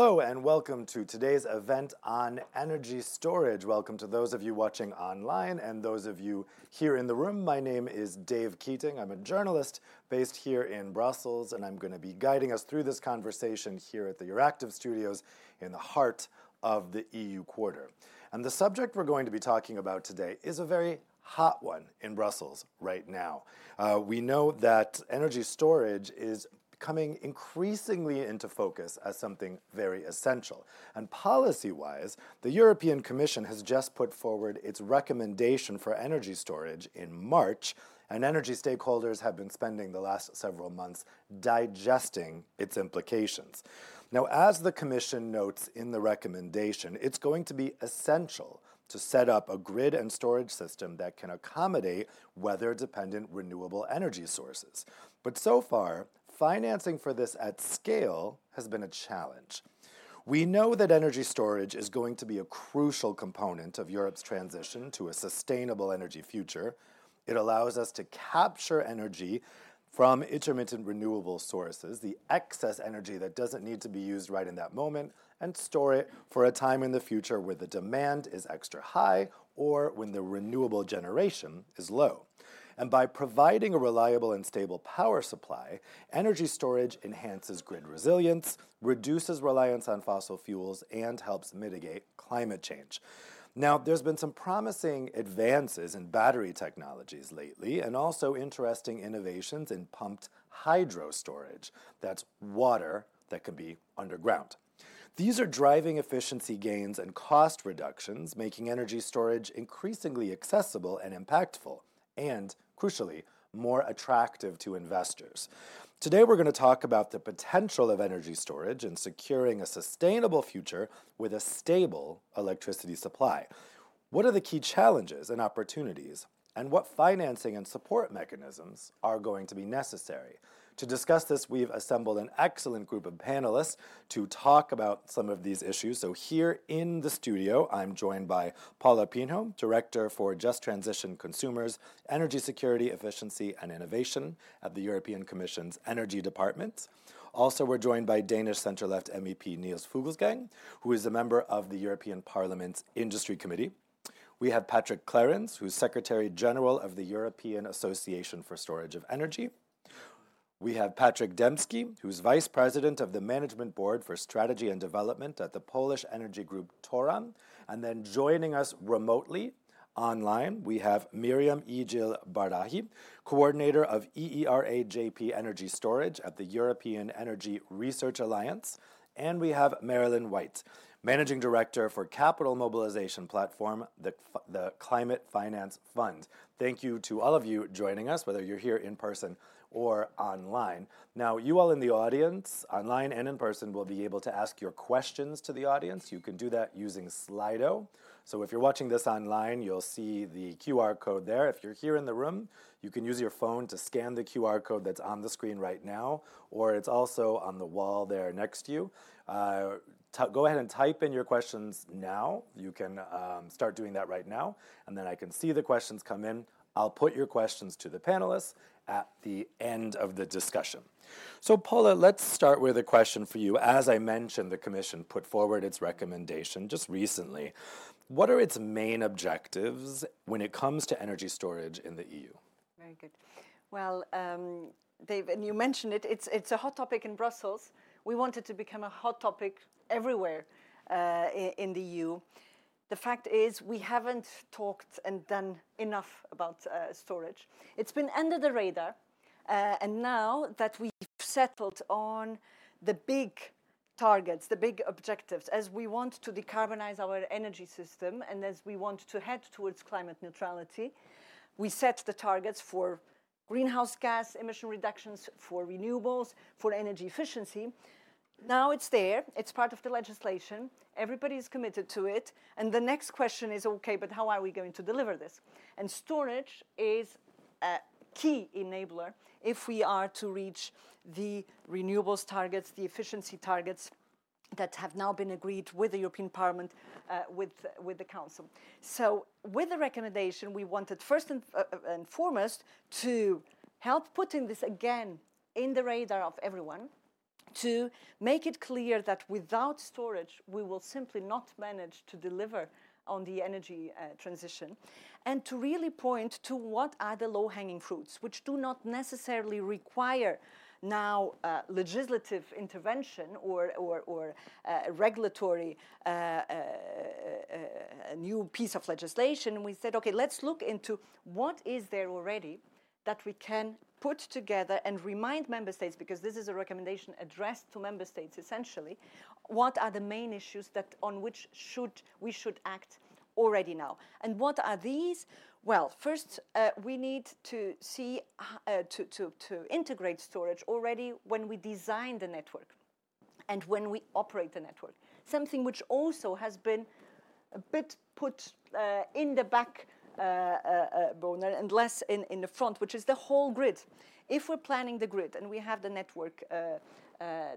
Hello, and welcome to today's event on energy storage. Welcome to those of you watching online and those of you here in the room. My name is Dave Keating. I'm a journalist based here in Brussels, and I'm going to be guiding us through this conversation here at the Euractiv studios in the heart of the EU quarter. And the subject we're going to be talking about today is a very hot one in Brussels right now. Uh, we know that energy storage is coming increasingly into focus as something very essential. And policy wise, the European Commission has just put forward its recommendation for energy storage in March, and energy stakeholders have been spending the last several months digesting its implications. Now, as the Commission notes in the recommendation, it's going to be essential to set up a grid and storage system that can accommodate weather dependent renewable energy sources. But so far, financing for this at scale has been a challenge. We know that energy storage is going to be a crucial component of Europe's transition to a sustainable energy future. It allows us to capture energy from intermittent renewable sources, the excess energy that doesn't need to be used right in that moment, and store it for a time in the future where the demand is extra high or when the renewable generation is low. And by providing a reliable and stable power supply, energy storage enhances grid resilience, reduces reliance on fossil fuels, and helps mitigate climate change. Now, there's been some promising advances in battery technologies lately, and also interesting innovations in pumped hydro storage. That's water that can be underground. These are driving efficiency gains and cost reductions, making energy storage increasingly accessible and impactful, and crucially, more attractive to investors. Today, we're going to talk about the potential of energy storage in securing a sustainable future with a stable electricity supply. What are the key challenges and opportunities, and what financing and support mechanisms are going to be necessary? To discuss this, we've assembled an excellent group of panelists to talk about some of these issues. So, here in the studio, I'm joined by Paula Pinho, Director for Just Transition Consumers, Energy Security, Efficiency, and Innovation at the European Commission's Energy Department. Also, we're joined by Danish centre left MEP Niels Fuglsang, who is a member of the European Parliament's Industry Committee. We have Patrick Clerens, who's Secretary General of the European Association for Storage of Energy. We have Patrick Demski, who's Vice President of the Management Board for Strategy and Development at the Polish energy group Tauron. And then joining us remotely online, we have Miriam Ijil Bardahi, Coordinator of EERA JP Energy Storage at the European Energy Research Alliance. And we have Marilyn Waite, Managing Director for Capital Mobilization Platform, the, the Climate Finance Fund. Thank you to all of you joining us, whether you're here in person or online. Now, you all in the audience, online and in person, will be able to ask your questions to the audience. You can do that using Slido. So if you're watching this online, you'll see the QR code there. If you're here in the room, you can use your phone to scan the QR code that's on the screen right now, or it's also on the wall there next to you. Uh, go ahead and type in your questions now. You can um, start doing that right now, and then I can see the questions come in. I'll put your questions to the panelists, at the end of the discussion. So, Paula, let's start with a question for you. As I mentioned, the Commission put forward its recommendation just recently. What are its main objectives when it comes to energy storage in the EU? Very good. Well, um, Dave, and you mentioned it, it's, it's a hot topic in Brussels. We want it to become a hot topic everywhere uh, in, in the EU the fact is we haven't talked and done enough about uh, storage. It's been under the radar, uh, and now that we've settled on the big targets, the big objectives, as we want to decarbonize our energy system and as we want to head towards climate neutrality, we set the targets for greenhouse gas emission reductions, for renewables, for energy efficiency. Now it's there, it's part of the legislation, everybody is committed to it, and the next question is okay, but how are we going to deliver this? And storage is a key enabler if we are to reach the renewables targets, the efficiency targets that have now been agreed with the European Parliament, uh, with, with the Council. So, with the recommendation, we wanted first and, uh, and foremost to help putting this again in the radar of everyone to make it clear that without storage, we will simply not manage to deliver on the energy uh, transition, and to really point to what are the low hanging fruits, which do not necessarily require now uh, legislative intervention or, or, or uh, regulatory uh, uh, uh, new piece of legislation. We said, okay, let's look into what is there already that we can put together and remind member states, because this is a recommendation addressed to member states essentially, what are the main issues that on which should we should act already now. And what are these? Well, first, uh, we need to see uh, to, to, to integrate storage already when we design the network and when we operate the network. Something which also has been a bit put uh, in the back uh, uh, and less in, in the front, which is the whole grid. If we're planning the grid and we have the network, uh,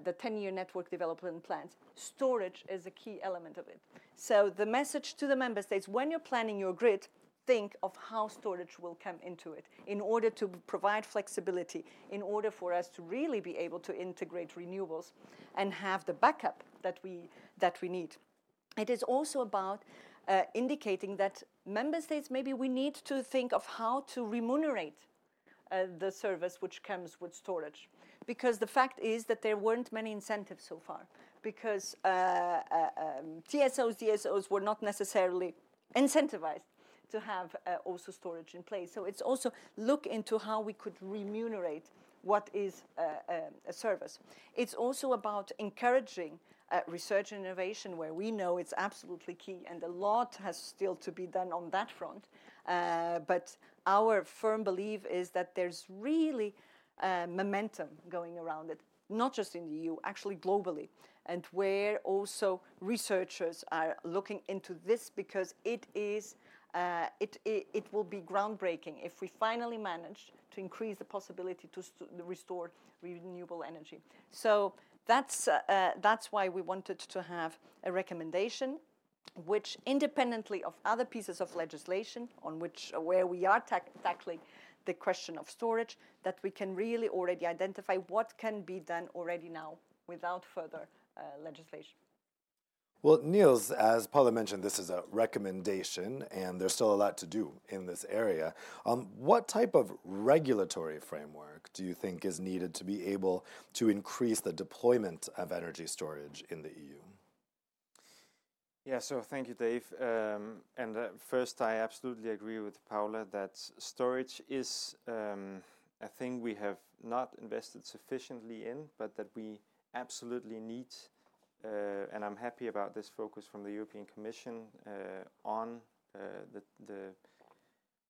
the 10 year network development plans, storage is a key element of it. So, the message to the member states when you're planning your grid, think of how storage will come into it in order to provide flexibility, in order for us to really be able to integrate renewables and have the backup that we, that we need. It is also about uh, indicating that member states maybe we need to think of how to remunerate uh, the service which comes with storage. Because the fact is that there weren't many incentives so far. Because uh, uh um, TSOs, DSOs were not necessarily incentivized to have uh, also storage in place. So it's also look into how we could remunerate what is uh, uh, a service. It's also about encouraging uh, research and innovation, where we know it's absolutely key, and a lot has still to be done on that front. Uh, but our firm belief is that there's really uh, momentum going around it, not just in the EU, actually globally, and where also researchers are looking into this because it is uh, it, it, it, will be groundbreaking if we finally manage to increase the possibility to restore renewable energy. So that's, uh, uh, that's why we wanted to have a recommendation which independently of other pieces of legislation on which uh, where we are ta- tackling the question of storage that we can really already identify what can be done already now without further uh, legislation well, Niels, as Paula mentioned, this is a recommendation, and there's still a lot to do in this area. Um, what type of regulatory framework do you think is needed to be able to increase the deployment of energy storage in the EU? Yeah, so thank you, Dave. Um, and uh, first, I absolutely agree with Paula that storage is um, a thing we have not invested sufficiently in, but that we absolutely need and I'm happy about this focus from the European Commission uh, on uh, the, the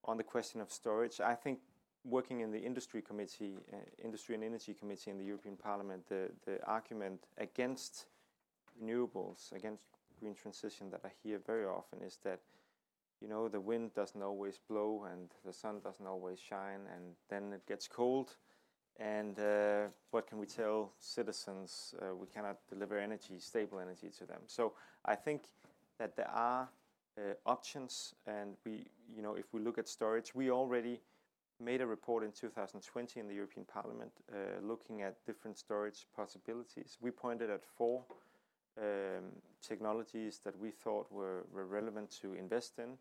on the question of storage. I think working in the industry committee, uh, industry and energy committee in the European Parliament, the, the argument against renewables, against green transition that I hear very often is that, you know, the wind doesn't always blow and the sun doesn't always shine and then it gets cold and uh, what can we tell citizens? Uh, we cannot deliver energy, stable energy to them. So I think that there are uh, options, and we, you know, if we look at storage, we already made a report in 2020 in the European Parliament uh, looking at different storage possibilities. We pointed at four um, technologies that we thought were, were, relevant to invest in,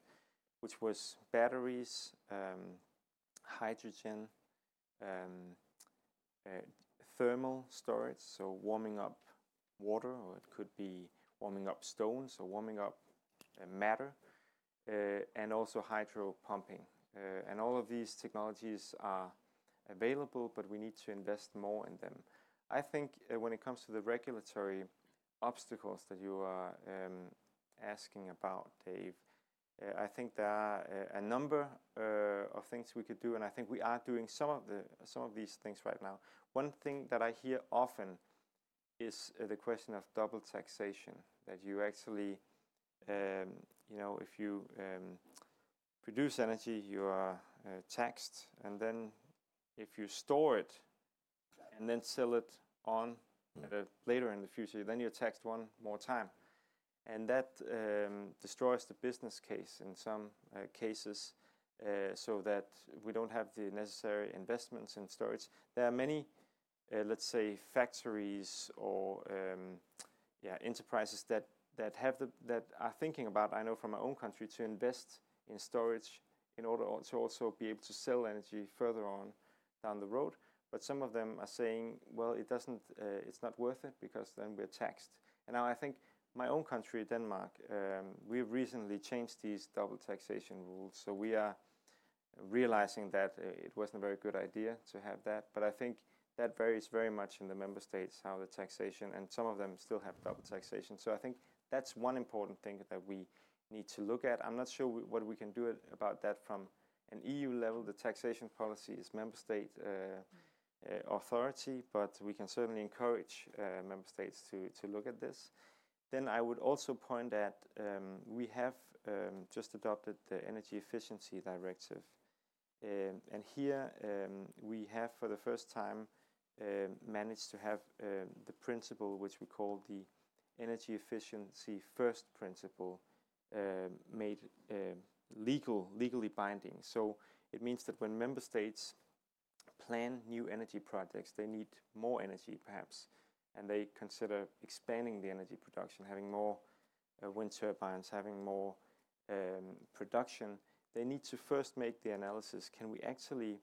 which was batteries, um, hydrogen. Um, uh, thermal storage, so warming up water, or it could be warming up stones or warming up uh, matter, uh, and also hydro pumping. and all of these technologies are available, but we need to invest more in them. I think when it comes to the regulatory obstacles that you are um, asking about, Dave, uh, I think there are uh, a number uh, of things we could do, and I think we are doing some of the some of these things right now. One thing that I hear often is the question of double taxation. That you actually, um, you know, if you um, produce energy, you are taxed, and then if you store it and then sell it on a, later in the future, then you're taxed one more time and that um, destroys the business case in some uh, cases uh, so that we don't have the necessary investments in storage. There are many uh, let's say, factories or um, yeah, enterprises that that have the that are thinking about. I know from my own country to invest in storage in order to also be able to sell energy further on down the road. But some of them are saying, well, it doesn't, uh, it's not worth it because then we're taxed. And now I think my own country, Denmark, um, we've recently changed these double taxation rules. So we are realizing that uh, it wasn't a very good idea to have that. But I think that varies very much in the member states how the taxation, and some of them still have double taxation. So I think that's one important thing that we need to look at. I'm not sure what we can do about that from an EU level. The taxation policy is member state uh, uh, authority, but we can certainly encourage uh, member states to, to look at this. Then I would also point at um, we have um, just adopted the Energy Efficiency Directive. Um, and here um, we have for the first time um, managed to have um, the principle which we call the energy efficiency first principle made legal, legally binding. So it means that when member states plan new energy projects, they need more energy perhaps, and they consider expanding the energy production, having more uh, wind turbines, having more um, production, they need to first make the analysis can we actually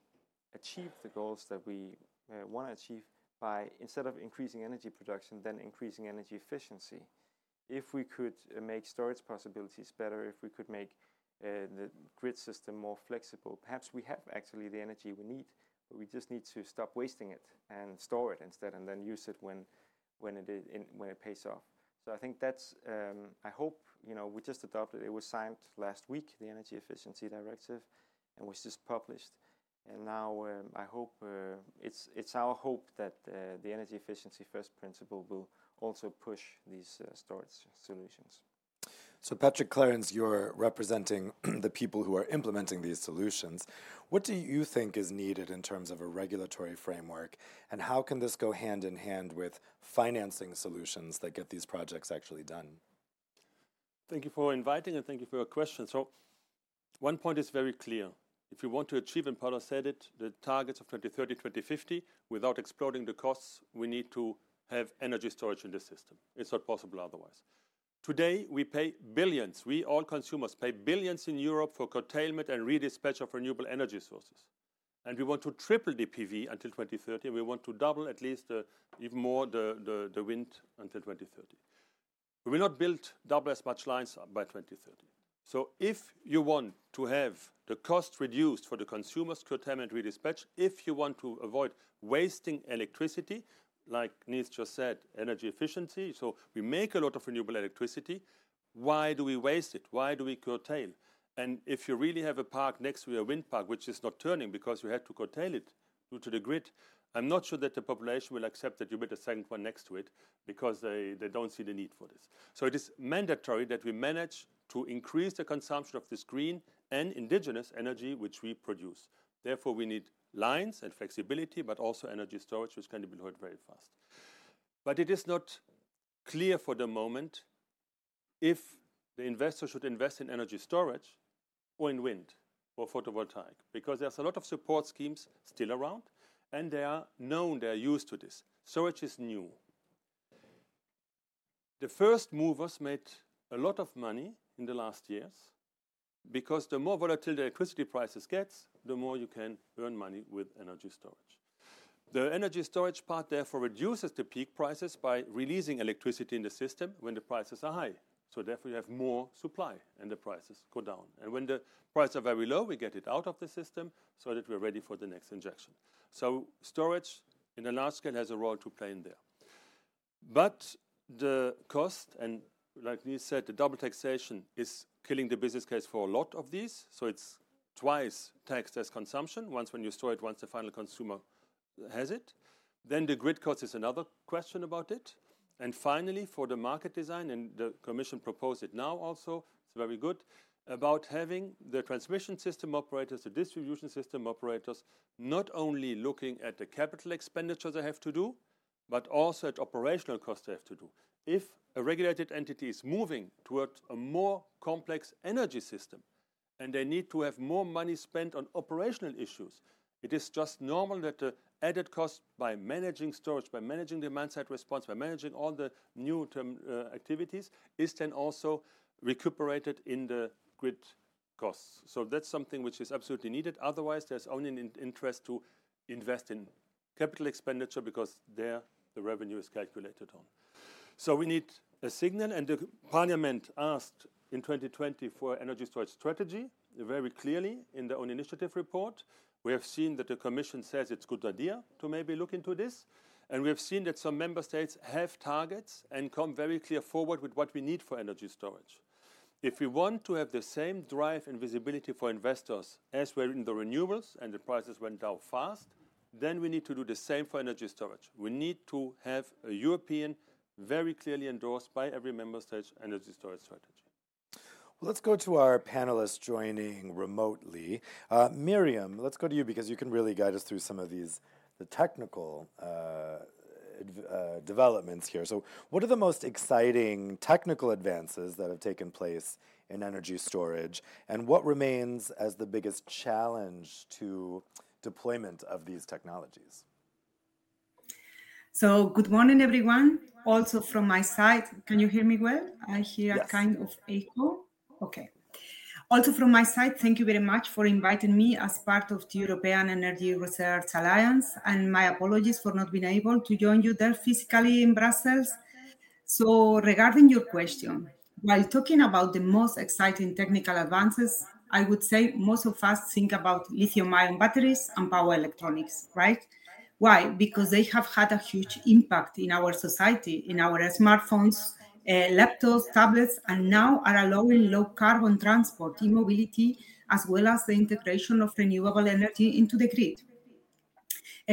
achieve the goals that we uh, want to achieve by instead of increasing energy production, then increasing energy efficiency. If we could uh, make storage possibilities better, if we could make uh, the grid system more flexible, perhaps we have actually the energy we need we just need to stop wasting it and store it instead, and then use it when when it in, when it pays off. So I think that's. Um, I hope you know we just adopted. It was signed last week, the Energy Efficiency Directive, and was just published. And now um, I hope uh, it's it's our hope that uh, the energy efficiency first principle will also push these uh, storage solutions. So, Patrick Clerens, you're representing the people who are implementing these solutions. What do you think is needed in terms of a regulatory framework, and how can this go hand in hand with financing solutions that get these projects actually done? Thank you for inviting and thank you for your question. So, one point is very clear. If you want to achieve, and Paula said it, the targets of 2030, 2050, without exploding the costs, we need to have energy storage in the system. It's not possible otherwise. Today, we pay billions, we all consumers pay billions in Europe for curtailment and redispatch of renewable energy sources. And we want to triple the PV until 2030, and we want to double at least uh, even more the, the, the wind until 2030. We will not build double as much lines by 2030. So if you want to have the cost reduced for the consumers, curtailment, redispatch, if you want to avoid wasting electricity, like Niels just said, energy efficiency. So we make a lot of renewable electricity. Why do we waste it? Why do we curtail? And if you really have a park next to a wind park, which is not turning because you had to curtail it due to the grid, I'm not sure that the population will accept that you build a second one next to it because they, they don't see the need for this. So it is mandatory that we manage to increase the consumption of this green and indigenous energy which we produce. Therefore, we need lines and flexibility, but also energy storage, which can be deployed very fast. But it is not clear for the moment if the investor should invest in energy storage or in wind or photovoltaic, because there's a lot of support schemes still around, and they are known, they are used to this. Storage is new. The first movers made a lot of money in the last years because the more volatile the electricity prices gets, the more you can earn money with energy storage. The energy storage part therefore reduces the peak prices by releasing electricity in the system when the prices are high. So therefore you have more supply and the prices go down. And when the prices are very low, we get it out of the system so that we're ready for the next injection. So storage in a large scale has a role to play in there. But the cost, and like Niels said, the double taxation is killing the business case for a lot of these. So it's twice taxed as consumption, once when you store it, once the final consumer has it. Then the grid cost is another question about it. And finally, for the market design, and the Commission proposed it now also, it's very good, about having the transmission system operators, the distribution system operators, not only looking at the capital expenditure they have to do, but also at operational costs they have to do. If a regulated entity is moving towards a more complex energy system, and they need to have more money spent on operational issues, It is just normal that the added cost by managing storage, by managing demand-side response, by managing all the new term uh, activities, is then also recuperated in the grid costs. So that's something which is absolutely needed. Otherwise, there's only an interest to invest in capital expenditure because there the revenue is calculated on. So we need a signal, and the parliament asked in 2020 for energy storage strategy, very clearly in their own initiative report. We have seen that the commission says it's a good idea to maybe look into this, and we have seen that some member states have targets and come very clear forward with what we need for energy storage. If we want to have the same drive and visibility for investors as we're in the renewables and the prices went down fast, then we need to do the same for energy storage. We need to have a European, very clearly endorsed by every member state, energy storage strategy. Well, let's go to our panelists joining remotely. Uh, Miriam, let's go to you because you can really guide us through some of these, the technical uh, uh, developments here. So, what are the most exciting technical advances that have taken place in energy storage, and what remains as the biggest challenge to deployment of these technologies? So, good morning, everyone. Also, from my side, can you hear me well? I hear yes. a kind of echo. Okay. Also, from my side, thank you very much for inviting me as part of the European Energy Research Alliance, and my apologies for not being able to join you there physically in Brussels. So, regarding your question, while talking about the most exciting technical advances, I would say most of us think about lithium ion batteries and power electronics, right? Why? Because they have had a huge impact in our society, in our smartphones, Uh, laptops, tablets, and now are allowing low carbon transport, e-mobility, as well as the integration of renewable energy into the grid.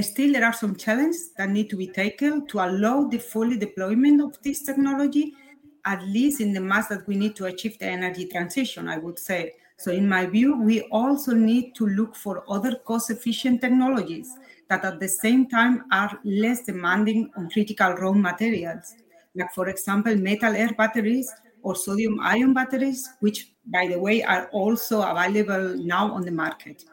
Still, there are some challenges that need to be taken to allow the full deployment of this technology, at least in the mass that we need to achieve the energy transition, I would say. So, in my view, we also need to look for other cost efficient technologies that at the same time are less demanding on critical raw materials like for example, metal air batteries or sodium ion batteries, which by the way are also available now on the market.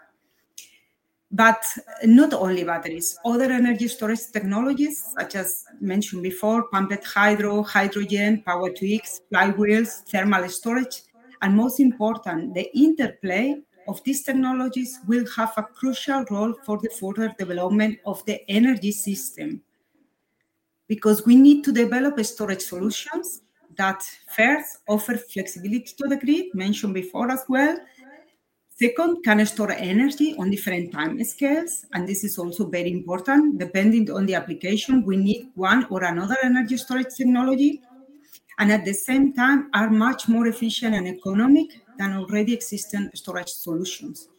But not only batteries, other energy storage technologies, such as mentioned before, pumped hydro, hydrogen, power to X, flywheels, thermal storage, and most important, the interplay of these technologies will have a crucial role for the further development of the energy system because we need to develop storage solutions that first offer flexibility to the grid, mentioned before as well. Second, can store energy on different time scales, and this is also very important. Depending on the application, we need one or another energy storage technology, and at the same time are much more efficient and economic than already existing storage solutions.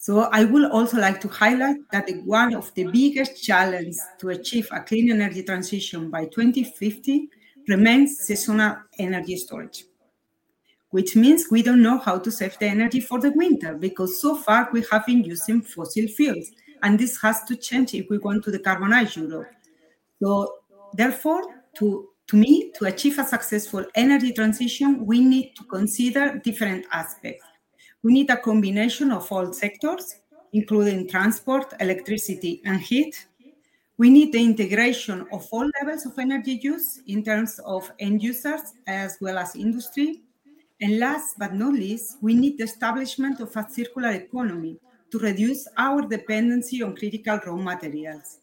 So I would also like to highlight that one of the biggest challenges to achieve a clean energy transition by 2050 remains seasonal energy storage, which means we don't know how to save the energy for the winter because so far we have been using fossil fuels. And this has to change if we want to decarbonize Europe. So therefore, to, to me, to achieve a successful energy transition, we need to consider different aspects we need a combination of all sectors, including transport, electricity, and heat. We need the integration of all levels of energy use in terms of end users as well as industry. And last but not least, we need the establishment of a circular economy to reduce our dependency on critical raw materials.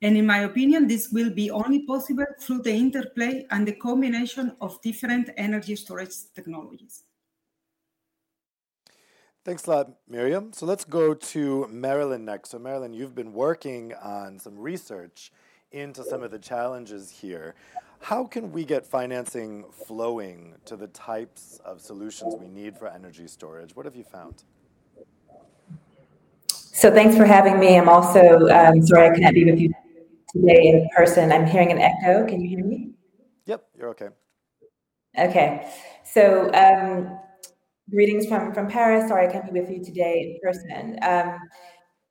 And in my opinion, this will be only possible through the interplay and the combination of different energy storage technologies. Thanks a lot, Miriam. So let's go to Marilyn next. So, Marilyn, you've been working on some research into some of the challenges here. How can we get financing flowing to the types of solutions we need for energy storage? What have you found? So, thanks for having me. I'm also um, sorry I cannot be with you today in person. I'm hearing an echo. Can you hear me? Yep, you're okay. Okay. So, um, Greetings from, from Paris. Sorry I can't be with you today in person. Um,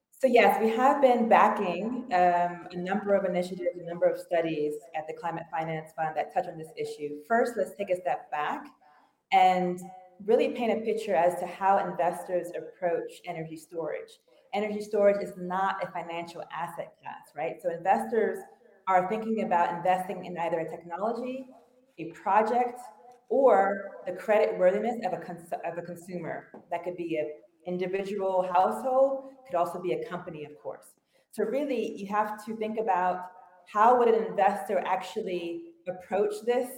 so yes, we have been backing um, a number of initiatives, a number of studies at the Climate Finance Fund that touch on this issue. First, let's take a step back and really paint a picture as to how investors approach energy storage. Energy storage is not a financial asset class, right? So investors are thinking about investing in either a technology, a project, or the credit worthiness of a, cons- of a consumer. That could be an individual household, could also be a company, of course. So really, you have to think about how would an investor actually approach this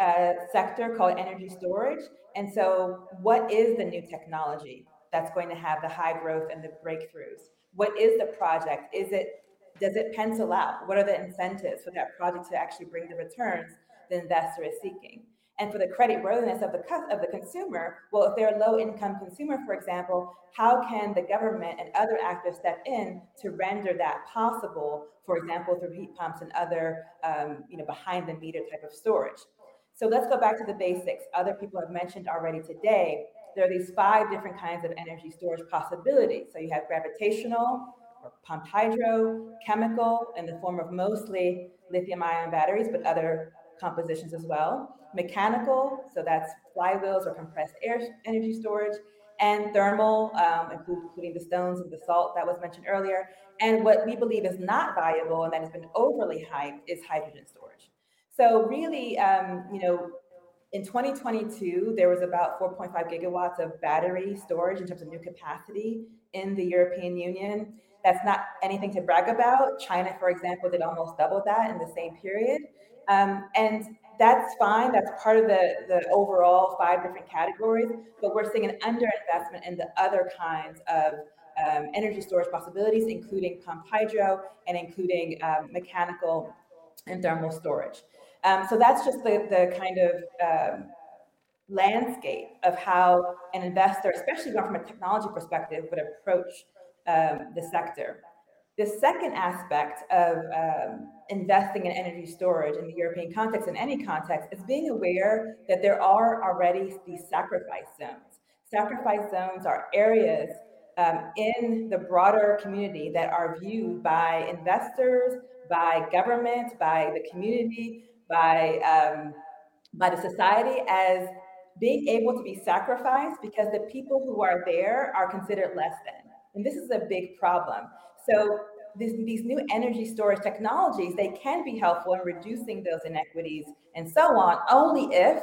uh, sector called energy storage? And so, what is the new technology that's going to have the high growth and the breakthroughs? What is the project? Is it does it pencil out? What are the incentives for that project to actually bring the returns the investor is seeking? And for the credit worthiness of the of the consumer, well, if they're a low income consumer, for example, how can the government and other actors step in to render that possible? For example, through heat pumps and other, um, you know, behind the meter type of storage. So let's go back to the basics. Other people have mentioned already today. There are these five different kinds of energy storage possibilities. So you have gravitational, or pumped hydro, chemical in the form of mostly lithium ion batteries, but other compositions as well mechanical, so that's flywheels or compressed air energy storage, and thermal, um, including the stones and the salt that was mentioned earlier. And what we believe is not valuable and that has been overly hyped is hydrogen storage. So really, um, you know, in 2022, there was about 4.5 gigawatts of battery storage in terms of new capacity in the European Union. That's not anything to brag about. China, for example, did almost double that in the same period. Um, and that's fine. That's part of the, the overall five different categories. But we're seeing an underinvestment in the other kinds of um, energy storage possibilities, including pumped hydro and including um, mechanical and thermal storage. Um, so that's just the, the kind of um, landscape of how an investor, especially from a technology perspective, would approach um, the sector. The second aspect of um, investing in energy storage in the European context, in any context, is being aware that there are already these sacrifice zones. Sacrifice zones are areas um, in the broader community that are viewed by investors, by government, by the community, by um, by the society as being able to be sacrificed because the people who are there are considered less than. And this is a big problem. So these, these new energy storage technologies, they can be helpful in reducing those inequities and so on, only if,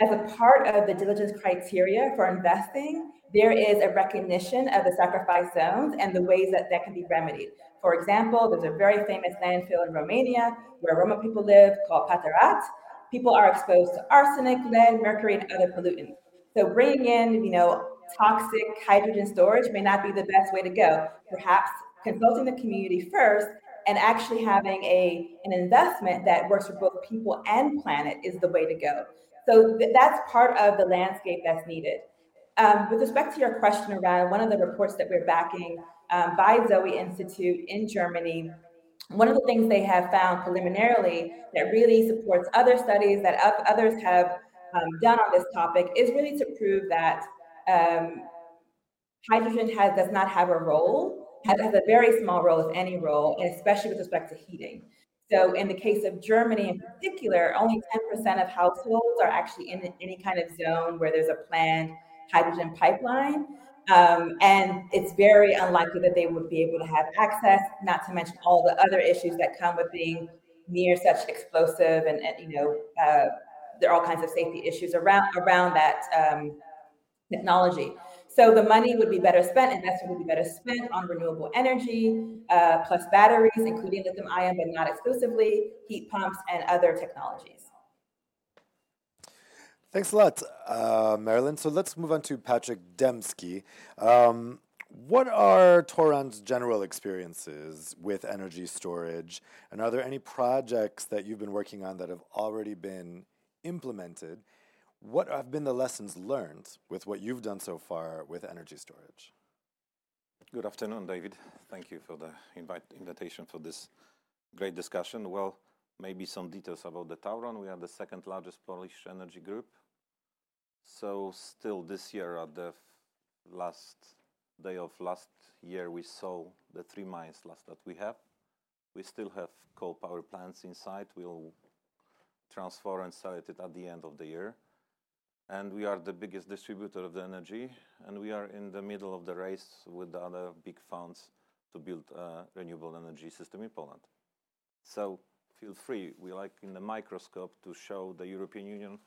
as a part of the diligence criteria for investing, there is a recognition of the sacrifice zones and the ways that that can be remedied. For example, there's a very famous landfill in Romania where Roma people live called Pata Rât. People are exposed to arsenic, lead, mercury, and other pollutants. So bringing in, you know, toxic hydrogen storage may not be the best way to go. Perhaps consulting the community first and actually having a an investment that works for both people and planet is the way to go. So th- that's part of the landscape that's needed. Um, with respect to your question around one of the reports that we're backing um, by Zoe Institute in Germany, one of the things they have found preliminarily that really supports other studies that others have um, done on this topic is really to prove that um, hydrogen has, does not have a role has, a very small role, if any role, and especially with respect to heating. So in the case of Germany in particular, only 10% of households are actually in any kind of zone where there's a planned hydrogen pipeline. Um, and it's very unlikely that they would be able to have access, not to mention all the other issues that come with being near such explosive and, and you know, uh, there are all kinds of safety issues around around that um, technology. So the money would be better spent, investment would be better spent on renewable energy, uh, plus batteries, including lithium ion, but not exclusively, heat pumps, and other technologies. Thanks a lot, uh, Marilyn. So let's move on to Patrick Demski. Um, what are Tauron's general experiences with energy storage? And are there any projects that you've been working on that have already been implemented? What have been the lessons learned with what you've done so far with energy storage? Good afternoon, David. Thank you for the invite, invitation for this great discussion. Well, maybe some details about the Tauron. We are the second largest Polish energy group. So still this year, at the last day of last year, we saw the three mines last that we have. We still have coal power plants inside. We'll transfer and sell it at the end of the year. And we are the biggest distributor of the energy, and we are in the middle of the race with the other big funds to build a renewable energy system in Poland. So feel free, we like in the microscope to show the European Union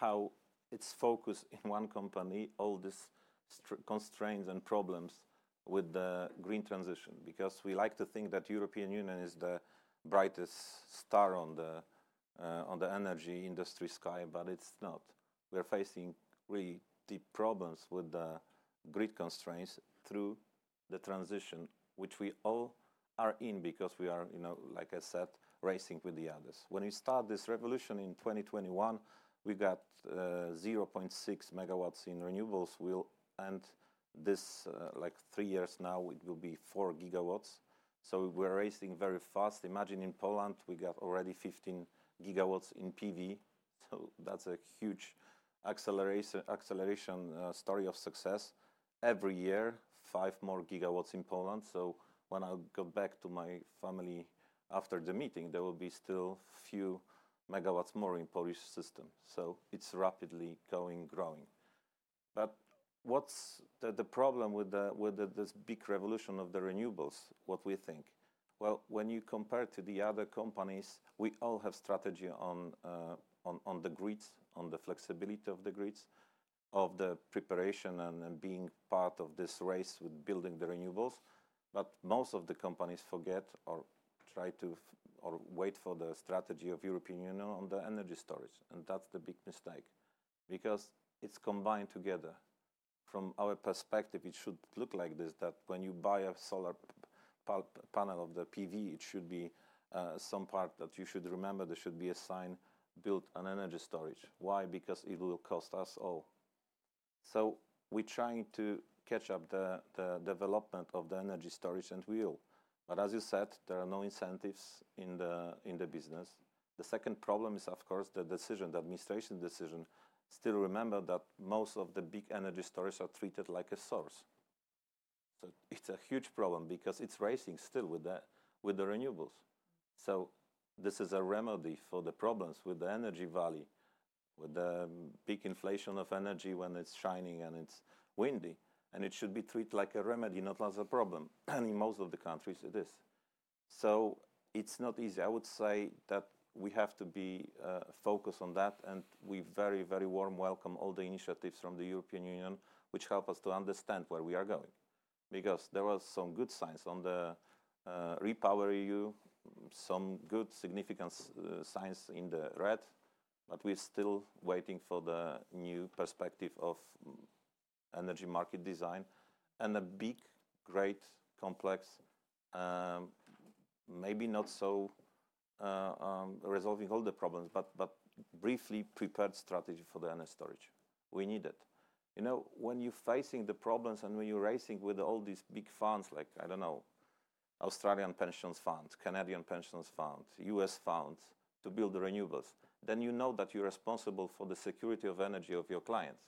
how it's focused in one company, all these constraints and problems with the green transition, because we like to think that European Union is the brightest star on the uh, on the energy industry sky, but it's not. We are facing really deep problems with the grid constraints through the transition, which we all are in because we are, you know, like I said, racing with the others. When we start this revolution in 2021, we got uh, 0.6 megawatts in renewables. We'll end this uh, like three years now, it will be 4 gigawatts. So we're racing very fast. Imagine in Poland, we got already 15 gigawatts in PV. So that's a huge acceleration, acceleration uh, story of success. Every year, 5 more gigawatts in Poland. So when I go back to my family after the meeting, there will be still few megawatts more in Polish system. So it's rapidly going, growing. But what's the, problem with, the, with this big revolution of the renewables, what we think? Well, when you compare to the other companies, we all have strategy on, uh, on, the grids, on the flexibility of the grids, of the preparation and, and being part of this race with building the renewables. But most of the companies forget or try to or wait for the strategy of European Union on the energy storage. And that's the big mistake because it's combined together from our perspective, it should look like this, that when you buy a solar panel of the PV, it should be uh, some part that you should remember there should be a sign built an energy storage. Why? Because it will cost us all. So we're trying to catch up the, the development of the energy storage and we will. But as you said, there are no incentives in the, in the business. The second problem is, of course, the decision, the administration decision Still remember that most of the big energy storage are treated like a source. So it's a huge problem because it's racing still with the, with the renewables. So this is a remedy for the problems with the energy valley, with the big inflation of energy when it's shining and it's windy. And it should be treated like a remedy, not as a problem. And in most of the countries it is. So it's not easy. I would say that we have to be uh, focused on that, and we very, very warm welcome all the initiatives from the European Union which help us to understand where we are going. Because there was some good signs on the uh, Repower EU, some good significant uh, signs in the red, but we're still waiting for the new perspective of energy market design and a big, great, complex, um, maybe not so uh, um, resolving all the problems, but, but briefly prepared strategy for the energy storage. We need it. You know, when you're facing the problems and when you're racing with all these big funds, like, I don't know, Australian pensions fund, Canadian pensions fund, US funds, to build the renewables, then you know that you're responsible for the security of energy of your clients.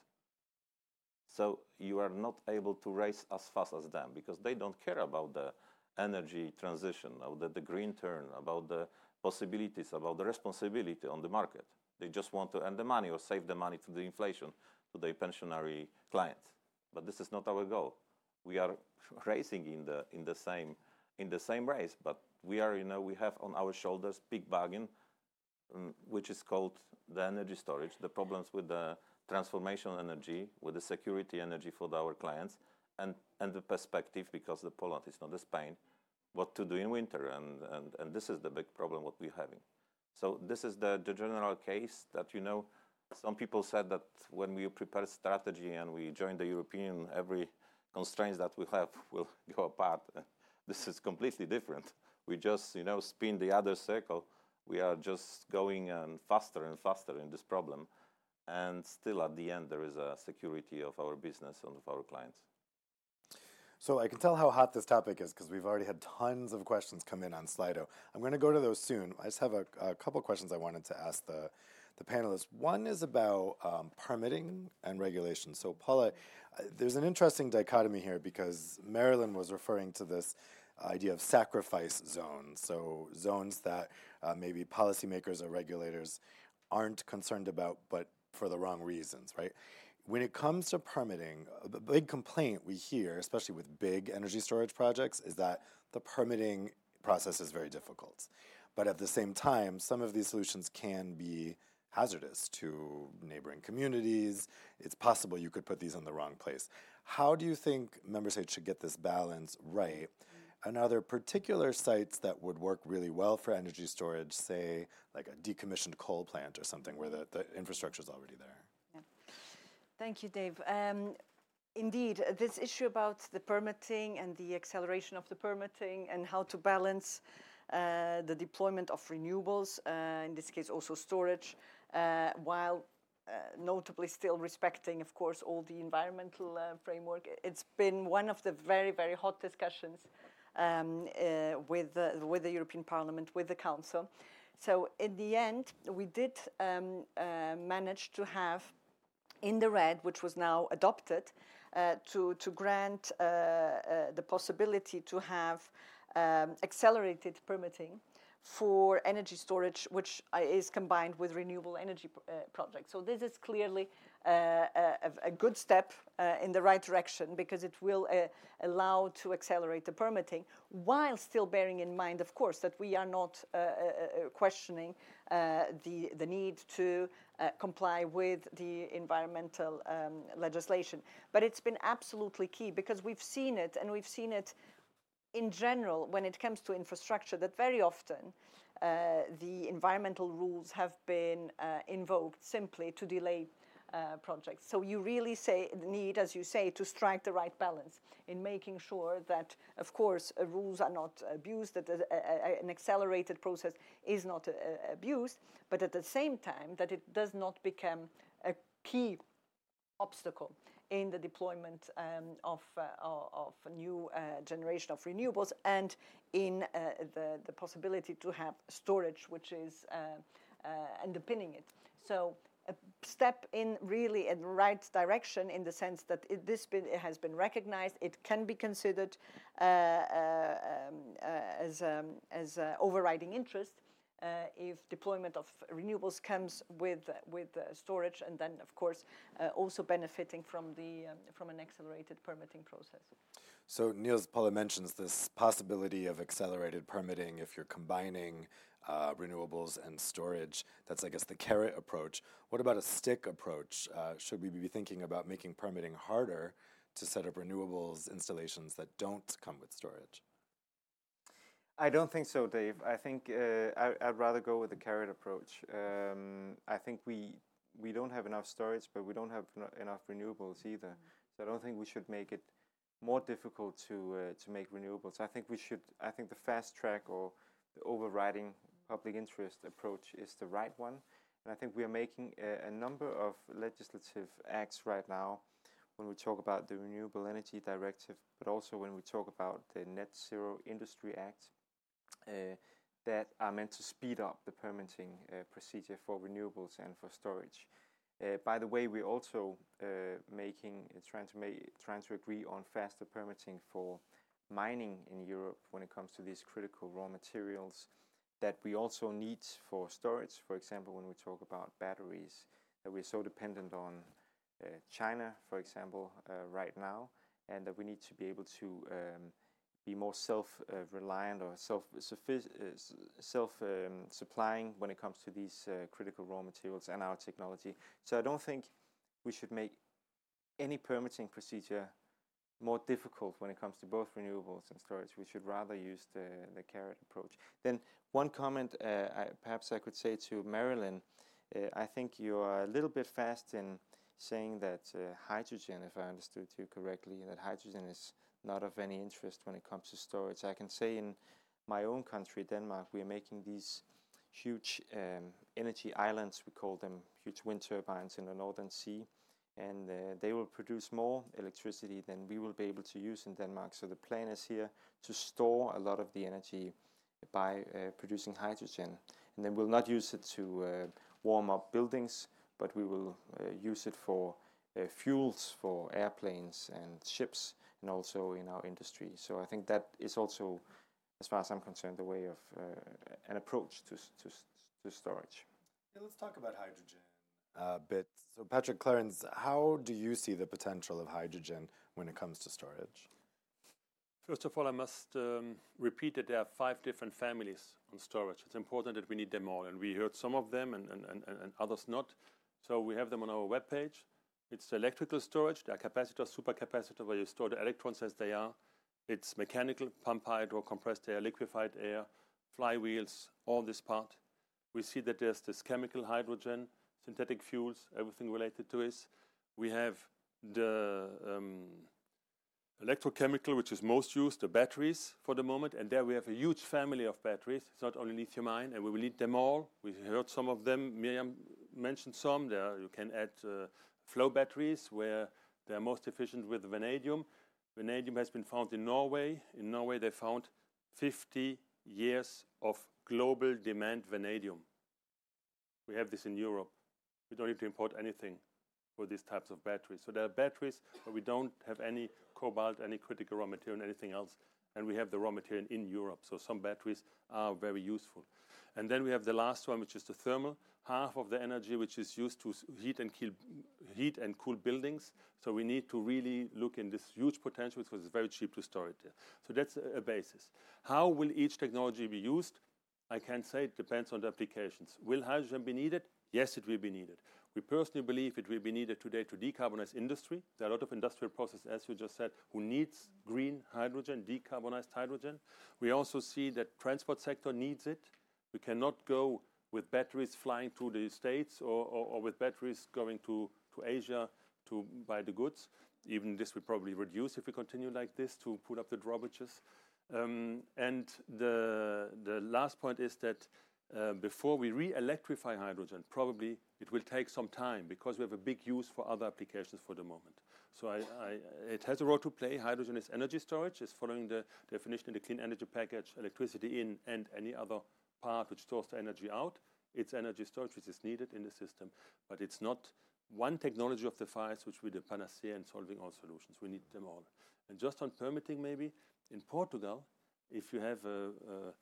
So you are not able to race as fast as them because they don't care about the energy transition, about the, the green turn, about the possibilities, about the responsibility on the market. They just want to earn the money or save the money to the inflation to their pensionary clients. But this is not our goal. We are racing in the in the same in the same race, but we are, you know, we have on our shoulders big bargain, um, which is called the energy storage, the problems with the transformation energy, with the security energy for our clients, and, and the perspective, because the Poland is not Spain, what to do in winter, and, and, and this is the big problem what we're having. So this is the, the general case that, you know, some people said that when we prepare strategy and we join the European, every constraints that we have will go apart. This is completely different. We just, you know, spin the other circle. We are just going and faster and faster in this problem. And still at the end, there is a security of our business and of our clients. So I can tell how hot this topic is because we've already had tons of questions come in on Slido. I'm going to go to those soon. I just have a, a couple questions I wanted to ask the, the panelists. One is about um, permitting and regulation. So Paula, uh, there's an interesting dichotomy here because Marilyn was referring to this idea of sacrifice zones. So zones that uh, maybe policymakers or regulators aren't concerned about, but for the wrong reasons, right? When it comes to permitting, a big complaint we hear, especially with big energy storage projects, is that the permitting process is very difficult. But at the same time, some of these solutions can be hazardous to neighboring communities. It's possible you could put these in the wrong place. How do you think member states should get this balance right? There particular sites that would work really well for energy storage, say like a decommissioned coal plant or something where the, the infrastructure is already there? Yeah. Thank you, Dave. Um, indeed, this issue about the permitting and the acceleration of the permitting and how to balance uh, the deployment of renewables, uh, in this case also storage, uh, while uh, notably still respecting, of course, all the environmental uh, framework. It's been one of the very, very hot discussions um, uh, with, with the European Parliament, with the Council. So in the end, we did um, manage to have in the RED, which was now adopted, to, to grant the possibility to have um, accelerated permitting for energy storage, which is combined with renewable energy uh, projects. So this is clearly uh, a, good step uh, in the right direction because it will uh, allow to accelerate the permitting while still bearing in mind, of course, that we are not uh, questioning the, need to comply with the environmental um, legislation. But it's been absolutely key because we've seen it and we've seen it in general, when it comes to infrastructure, that very often the environmental rules have been invoked simply to delay uh, projects. So you really say, need, as you say, to strike the right balance in making sure that, of course, uh, rules are not abused, that a, a, an accelerated process is not uh, abused, but at the same time that it does not become a key obstacle in the deployment um, of, uh, of a new uh, generation of renewables and in uh, the, the possibility to have storage, which is uh, uh, underpinning it. So a step in really in the right direction in the sense that it, this been, it has been recognized, it can be considered uh, um, as, um, as overriding interest, uh, if deployment of renewables comes with with uh, storage, and then of course uh, also benefiting from the um, from an accelerated permitting process. So Niels Paula mentions this possibility of accelerated permitting if you're combining uh, renewables and storage. That's, I guess, the carrot approach. What about a stick approach? Uh, should we be thinking about making permitting harder to set up renewables installations that don't come with storage? I don't think so, Dave. I think uh, I, would rather go with the carrot approach. Um, I think we we don't have enough storage, but we don't have enough renewables either. Mm. So I don't think we should make it more difficult to uh, to make renewables. I think we should. I think the fast track or the overriding public interest approach is the right one. And I think we are making a, a number of legislative acts right now when we talk about the Renewable Energy Directive, but also when we talk about the Net Zero Industry Act that are meant to speed up the permitting uh, procedure for renewables and for storage. Uh, by the way, we're also making trying to agree on faster permitting for mining in Europe when it comes to these critical raw materials that we also need for storage. For example, when we talk about batteries, that we're so dependent on uh, China, for example, uh, right now, and that we need to be able to um, be more self-reliant or self self um, when it comes to these uh, critical raw materials and our technology. So I don't think we should make any permitting procedure more difficult when it comes to both renewables and storage. We should rather use the, carrot approach. Then one comment uh, perhaps I could say to Marilyn, uh, I think you are a little bit fast in saying that uh, hydrogen, if I understood you correctly, that hydrogen is not of any interest when it comes to storage. I can say in my own country, Denmark, we are making these huge um, energy islands, we call them huge wind turbines in the Northern Sea, and uh, they will produce more electricity than we will be able to use in Denmark. So the plan is here to store a lot of the energy by uh, producing hydrogen, and then we'll not use it to uh, warm up buildings, but we will uh, use it for uh, fuels for airplanes and ships and also in our industry. So I think that is also, as far as I'm concerned, the way of uh, an approach to, to, to storage. Yeah, let's talk about hydrogen a bit. So, Patrick Clerens, how do you see the potential of hydrogen when it comes to storage? First of all, I must um, repeat that there are five different families on storage. It's important that we need them all, and we heard some of them and, and, and, and others not. So we have them on our webpage. It's the electrical storage, are capacitor, supercapacitor, where you store the electrons as they are. It's mechanical, pump hydro, compressed air, liquefied air, flywheels, all this part. We see that there's this chemical hydrogen, synthetic fuels, everything related to this. We have the um, electrochemical, which is most used, the batteries for the moment, and there we have a huge family of batteries. It's not only lithium ion, and we will need them all. We heard some of them. Miriam mentioned some. There you can add uh, flow batteries where they are most efficient with vanadium. Vanadium has been found in Norway. In Norway, they found 50 years of global demand vanadium. We have this in Europe. We don't need to import anything for these types of batteries. So there are batteries where we don't have any cobalt, any critical raw material, anything else, and we have the raw material in Europe. So some batteries are very useful. And then we have the last one, which is the thermal, half of the energy which is used to heat and, kill, heat and cool buildings. So we need to really look in this huge potential because it's very cheap to store it there. So that's a basis. How will each technology be used? I can't say. It depends on the applications. Will hydrogen be needed? Yes, it will be needed. We personally believe it will be needed today to decarbonize industry. There are a lot of industrial processes, as you just said, who needs green hydrogen, decarbonized hydrogen. We also see that transport sector needs it. We cannot go with batteries flying to the States or, with batteries going to, Asia to buy the goods. Even this will probably reduce if we continue like this to put up the drawbridges. Um, and the, last point is that uh, before we re-electrify hydrogen, probably it will take some time because we have a big use for other applications for the moment. It has a role to play. Hydrogen is energy storage, It's following the definition in the clean energy package, electricity in and any other part which stores the energy out. It's energy storage which is needed in the system, but it's not one technology of the five which will be the panacea in solving all solutions. We need them all. And just on permitting, maybe in Portugal, if you have a, a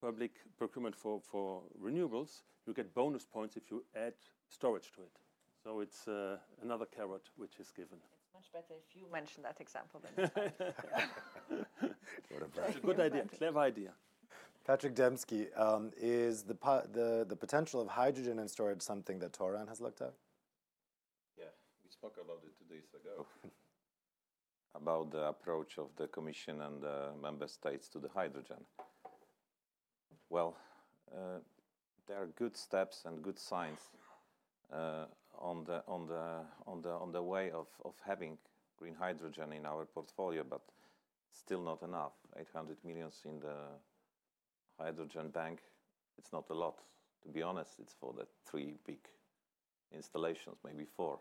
public procurement for, for renewables, you get bonus points if you add storage to it. So it's uh, another carrot which is given. It's much better if you mention that example than It's a good idea, clever idea. Patrick Demski, um, is the, the, the potential of hydrogen in storage something that Tauron has looked at? Yeah, we spoke about it two days ago. about the approach of the Commission and the member states to the hydrogen. Well, uh, there are good steps and good signs uh, on, the, on, the, on, the, on the way of, of having green hydrogen in our portfolio, but still not enough. 800 millions in the hydrogen bank, it's not a lot. To be honest, it's for the three big installations, maybe four.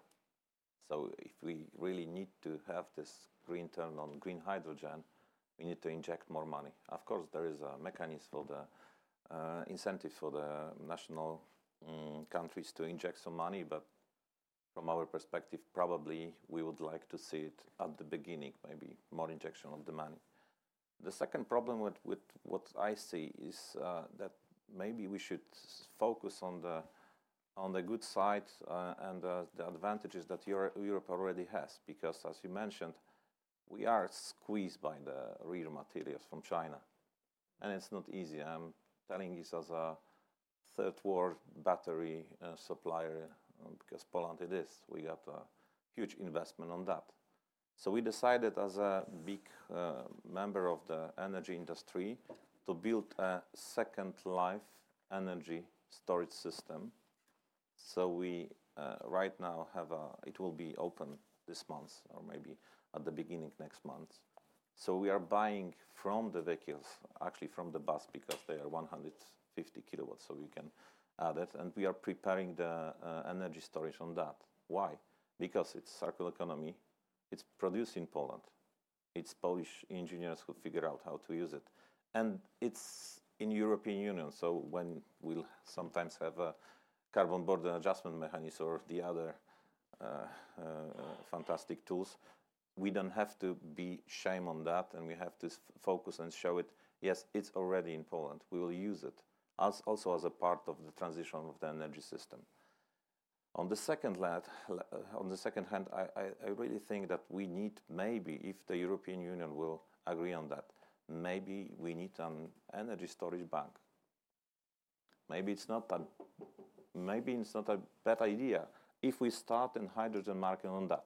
So if we really need to have this green turn on green hydrogen, we need to inject more money. Of course, there is a mechanism for the uh, incentive for the national um, countries to inject some money, but from our perspective, probably we would like to see it at the beginning, maybe more injection of the money. The second problem with, with what I see is uh, that maybe we should focus on the on the good side uh, and uh, the advantages that Europe already has, because as you mentioned, we are squeezed by the real materials from China, and it's not easy. I'm telling this as a third world battery uh, supplier uh, because Poland it is. We got a huge investment on that. So we decided as a big uh, member of the energy industry to build a second life energy storage system. So we uh, right now have a, it will be open this month or maybe at the beginning next month. So we are buying from the vehicles, actually from the bus because they are 150 kilowatts, so we can add it. And we are preparing the uh, energy storage on that. Why? Because it's circular economy, it's produced in Poland. It's Polish engineers who figure out how to use it. And it's in European Union, so when we'll sometimes have a carbon border adjustment mechanism or the other uh, uh, fantastic tools, we don't have to be shame on that and we have to focus and show it, yes, it's already in Poland. We will use it as also as a part of the transition of the energy system. Uh, on the second hand, on the second hand, I, really think that we need maybe, if the European Union will agree on that, maybe we need an energy storage bank. Maybe it's not a, maybe it's not a bad idea if we start in hydrogen market on that.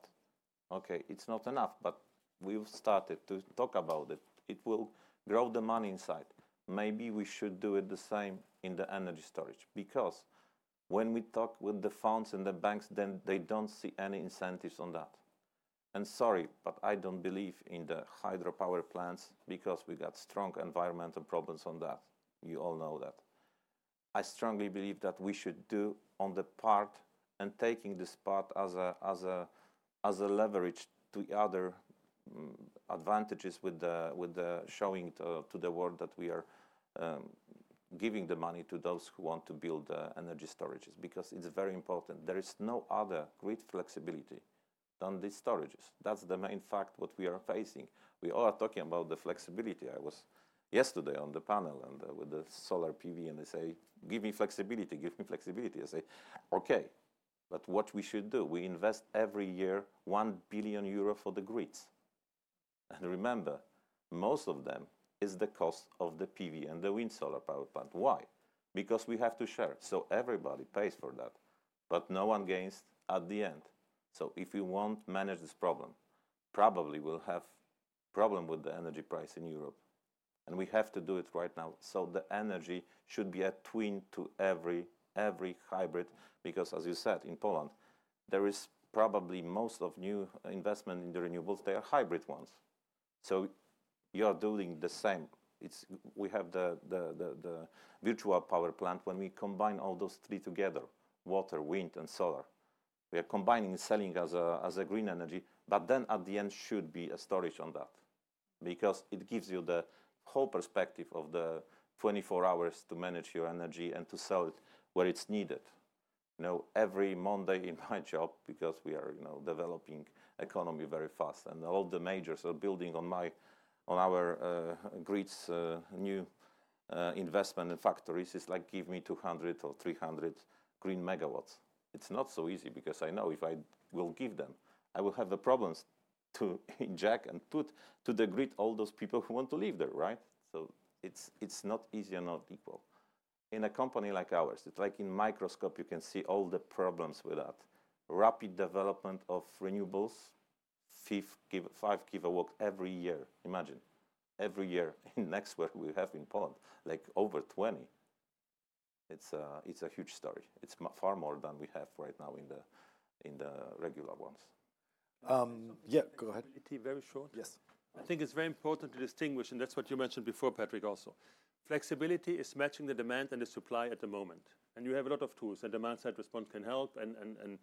Okay, it's not enough, but we've started to talk about it. It will grow the money inside. Maybe we should do it the same in the energy storage because when we talk with the funds and the banks, then they don't see any incentives on that. And sorry, but I don't believe in the hydropower plants because we got strong environmental problems on that. You all know that. I strongly believe that we should do on the part and taking this part as a as a as a leverage to other um, advantages with the with the showing to, to the world that we are um, giving the money to those who want to build uh, energy storages because it's very important. There is no other grid flexibility than these storages. That's the main fact what we are facing. We all are talking about the flexibility. I was yesterday on the panel and uh, with the solar PV and they say, give me flexibility, give me flexibility. I say, okay, but what we should do, we invest every year 1 billion euro for the grids. And remember, most of them is the cost of the PV and the wind solar power plant. Why? Because we have to share. So everybody pays for that, but no one gains at the end. So if we won't manage this problem, probably we'll have problem with the energy price in Europe. And we have to do it right now. So the energy should be a twin to every every hybrid because as you said in Poland, there is probably most of new investment in the renewables, they are hybrid ones. So you are doing the same. It's, we have the, the, the, the virtual power plant when we combine all those three together, water, wind, and solar. We are combining and selling as a, as a green energy, but then at the end should be a storage on that because it gives you the whole perspective of the 24 hours to manage your energy and to sell it where it's needed. You know, every Monday in my job, because we are, you know, developing economy very fast, and all the majors are building on my on our uh, grids uh, new uh, investment in factories is like give me 200 or 300 green megawatts. It's not so easy because I know if I will give them, I will have the problems to inject and put to the grid all those people who want to live there, right? So it's it's not easy and not equal. In a company like ours, it's like in microscope you can see all the problems with that. Rapid development of renewables, five gigawatt every year. Imagine, every year in next where we have in Poland, like over 20. It's a, it's a huge story. It's far more than we have right now in the, in the regular ones. Um, yeah, go ahead. Very short. Yes. I think it's very important to distinguish, and that's what you mentioned before, Patrick, also. Flexibility is matching the demand and the supply at the moment. And you have a lot of tools, and demand side response can help, and, and, and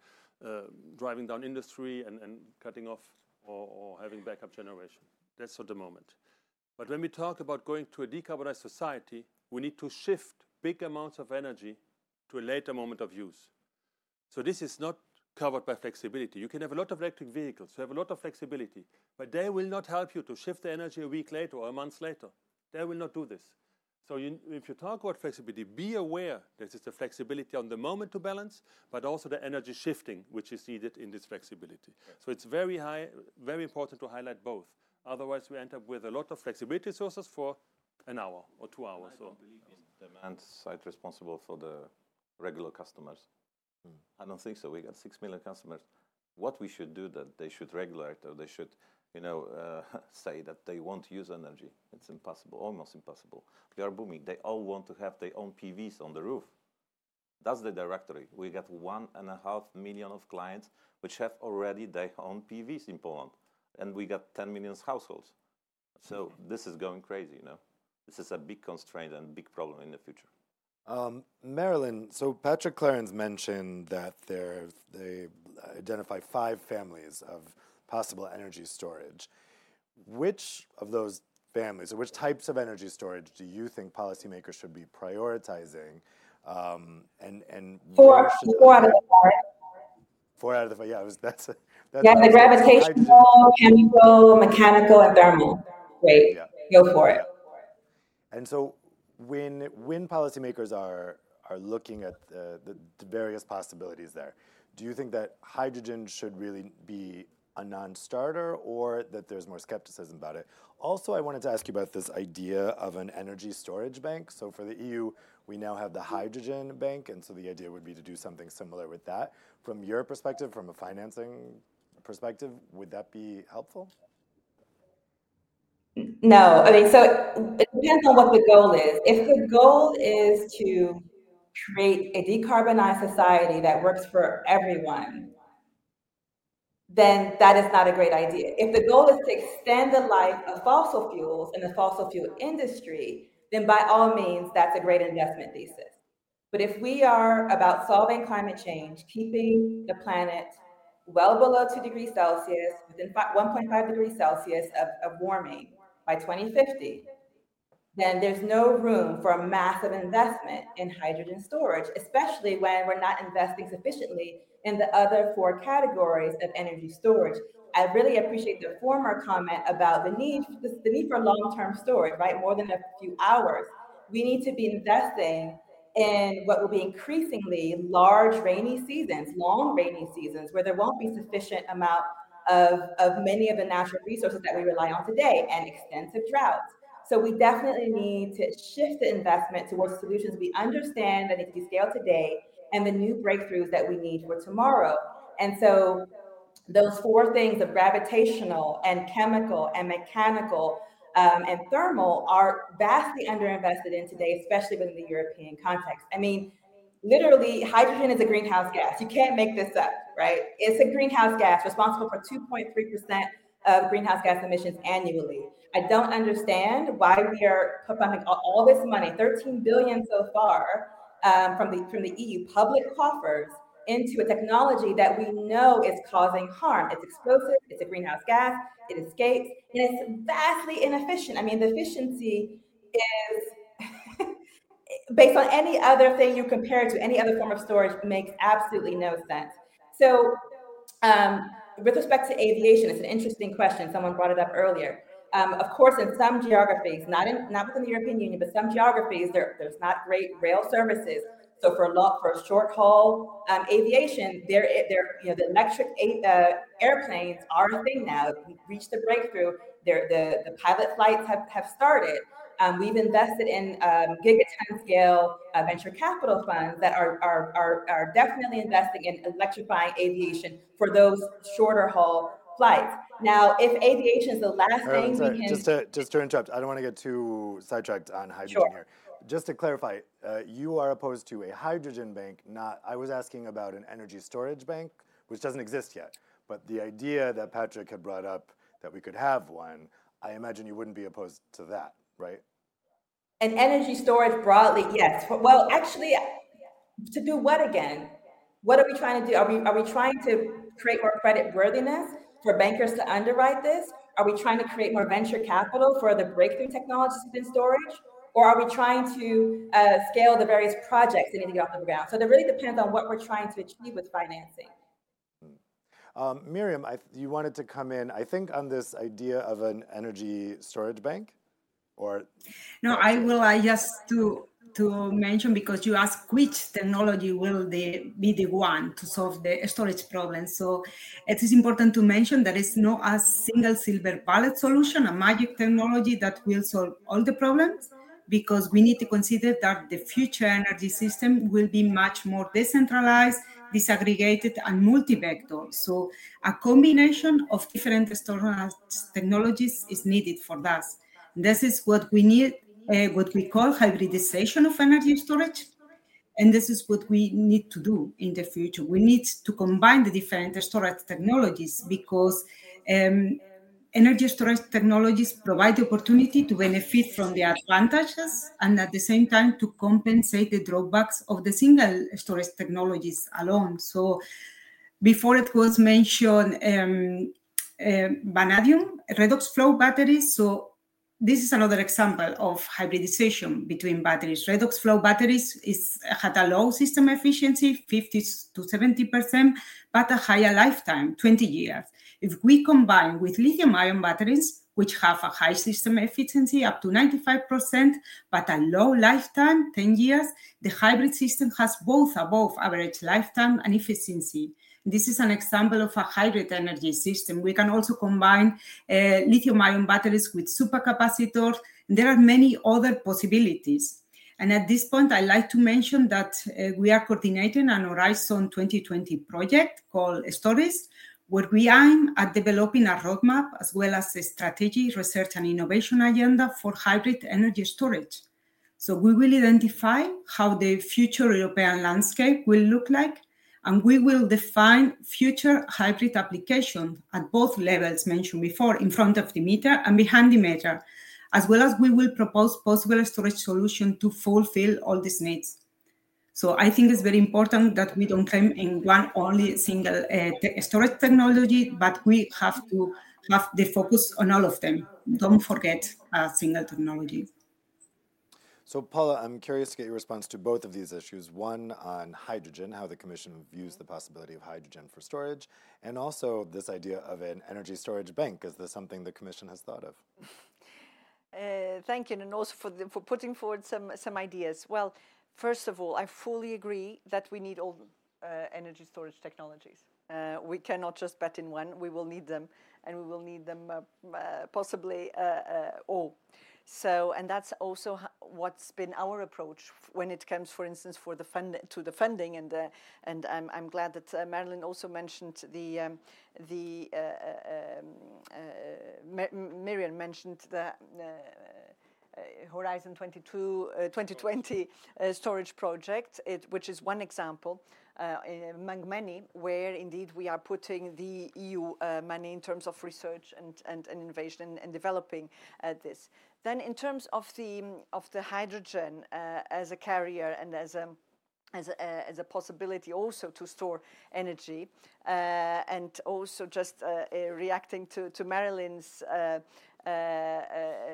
uh, driving down industry and, and cutting off or, having backup generation. That's at the moment. But when we talk about going to a decarbonized society, we need to shift big amounts of energy to a later moment of use. So this is not covered by flexibility. You can have a lot of electric vehicles, you have a lot of flexibility, but they will not help you to shift the energy a week later or a month later. They will not do this. So you, if you talk about flexibility, be aware that it's the flexibility on the moment to balance, but also the energy shifting which is needed in this flexibility. So it's very high, very important to highlight both. Otherwise, we end up with a lot of flexibility sources for an hour or two hours. I don't believe in demand side responsible for the regular customers. Hmm. I don't think so. We got six million customers. What we should do that they should regulate or they should you know, uh, say that they won't use energy. It's impossible, almost impossible. We are booming. They all want to have their own PVs on the roof. That's the directory. We got one and a half million of clients which have already their own PVs in Poland, and we got 10 million households. So this is going crazy, you know. This is a big constraint and big problem in the future. Um, Marilyn, so Patrick Clerens mentioned that they identify five families of possible energy storage. Which of those families or which types of energy storage do you think policymakers should be prioritizing? Um, and and four, four out of the five. Four out of the five. Yeah, was, that's a, that's yeah. The gravitational, chemical, mechanical, and thermal. Great. Yeah. Go for it. Yeah. And so when when policymakers are are looking at the, the various possibilities there, do you think that hydrogen should really be a non-starter or that there's more skepticism about it? Also, I wanted to ask you about this idea of an energy storage bank. So for the EU, we now have the hydrogen bank, and so the idea would be to do something similar with that. From your perspective, from a financing perspective, would that be helpful? No, I mean, so it depends on what the goal is. If the goal is to create a decarbonized society that works for everyone, then that is not a great idea. If the goal is to extend the life of fossil fuels and the fossil fuel industry, then by all means, that's a great investment thesis. But if we are about solving climate change, keeping the planet well below 2 degrees Celsius, within 1.5 degrees Celsius of, of warming by 2050, then there's no room for a massive investment in hydrogen storage, especially when we're not investing sufficiently in the other four categories of energy storage. I really appreciate the former comment about the need, the need for long-term storage, right? More than a few hours. We need to be investing in what will be increasingly large rainy seasons, long rainy seasons, where there won't be sufficient amount of, of many of the natural resources that we rely on today and extensive droughts. So we definitely need to shift the investment towards solutions we understand that need to be scaled today and the new breakthroughs that we need for tomorrow. And so those four things of gravitational and chemical and mechanical um, and thermal are vastly underinvested in today, especially within the European context. I mean, literally, hydrogen is a greenhouse gas. You can't make this up, right? It's a greenhouse gas responsible for 2.3% of greenhouse gas emissions annually. I don't understand why we are pumping all this money, 13 billion so far, um, from the from the EU public coffers into a technology that we know is causing harm. It's explosive, it's a greenhouse gas, it escapes, and it's vastly inefficient. I mean, the efficiency is based on any other thing you compare it to any other form of storage makes absolutely no sense. So, um, with respect to aviation, it's an interesting question. Someone brought it up earlier. Um, of course, in some geographies, not in not within the European Union, but some geographies, there, there's not great rail services. So for a long, for short haul um, aviation, there, there, you know, the electric uh, airplanes are a thing now. We've reached the breakthrough. There, the the pilot flights have have started. Um, we've invested in um, gigaton scale uh, venture capital funds that are, are, are, are definitely investing in electrifying aviation for those shorter haul flights. Now, if aviation is the last thing sorry, we can just to just to interrupt, I don't want to get too sidetracked on hydrogen sure. here. Just to clarify, uh, you are opposed to a hydrogen bank. Not, I was asking about an energy storage bank, which doesn't exist yet. But the idea that Patrick had brought up that we could have one, I imagine you wouldn't be opposed to that, right? And energy storage broadly, yes. Well, actually, to do what again? What are we trying to do? Are we are we trying to create more credit worthiness? For bankers to underwrite this? Are we trying to create more venture capital for the breakthrough technologies within storage? Or are we trying to uh, scale the various projects that need to get off the ground? So it really depends on what we're trying to achieve with financing. Hmm. Um, Miriam, I, you wanted to come in, I think, on this idea of an energy storage bank, or no? I will. I just to to mention because you asked which technology will the, be the one to solve the storage problem. So it is important to mention there is no a single silver bullet solution, a magic technology that will solve all the problems because we need to consider that the future energy system will be much more decentralized, disaggregated, and multi-vector. So a combination of different storage technologies is needed for that. This is what we need uh, what we call hybridization of energy storage. And this is what we need to do in the future. We need to combine the different storage technologies because um, energy storage technologies provide the opportunity to benefit from the advantages and at the same time to compensate the drawbacks of the single storage technologies alone. So before it was mentioned um, uh, vanadium, redox flow batteries. So this is another example of hybridization between batteries. Redox flow batteries is had a low system efficiency, 50 to 70%, but a higher lifetime, 20 years. If we combine with lithium ion batteries, which have a high system efficiency up to 95%, but a low lifetime, 10 years, the hybrid system has both above average lifetime and efficiency. This is an example of a hybrid energy system. We can also combine uh, lithium ion batteries with supercapacitors. There are many other possibilities. And at this point, I'd like to mention that uh, we are coordinating an Horizon 2020 project called StoRIES, where we aim at developing a roadmap as well as a strategy, research, and innovation agenda for hybrid energy storage. So we will identify how the future European landscape will look like, and we will define future hybrid applications at both levels mentioned before, in front of the meter and behind the meter, as well as we will propose possible storage solution to fulfill all these needs. So I think it's very important that we don't claim in one only single uh, te storage technology, but we have to have the focus on all of them. Don't forget a single technology. So, Paula, I'm curious to get your response to both of these issues. One on hydrogen, how the Commission views the possibility of hydrogen for storage, and also this idea of an energy storage bank. Is this something the Commission has thought of? Uh, thank you, and also for, the, for putting forward some, some ideas. Well, first of all, I fully agree that we need all uh, energy storage technologies. Uh, we cannot just bet in one. We will need them, and we will need them uh, uh, possibly uh, all. So, and that's also what's been our approach when it comes, for instance, for the fund to the funding. And uh, and I'm, I'm glad that uh, Marilyn also mentioned the um, the uh, uh um, Miriam mentioned the. Uh, uh, Horizon 22, 2020 storage project, it, which is one example. Uh, among many, where indeed we are putting the EU uh, money in terms of research and, and, and innovation and, and developing uh, this. Then in terms of the, of the hydrogen uh, as a carrier and as a as a, uh, as a, possibility also to store energy uh, and also just uh, uh reacting to, to Marilyn's uh,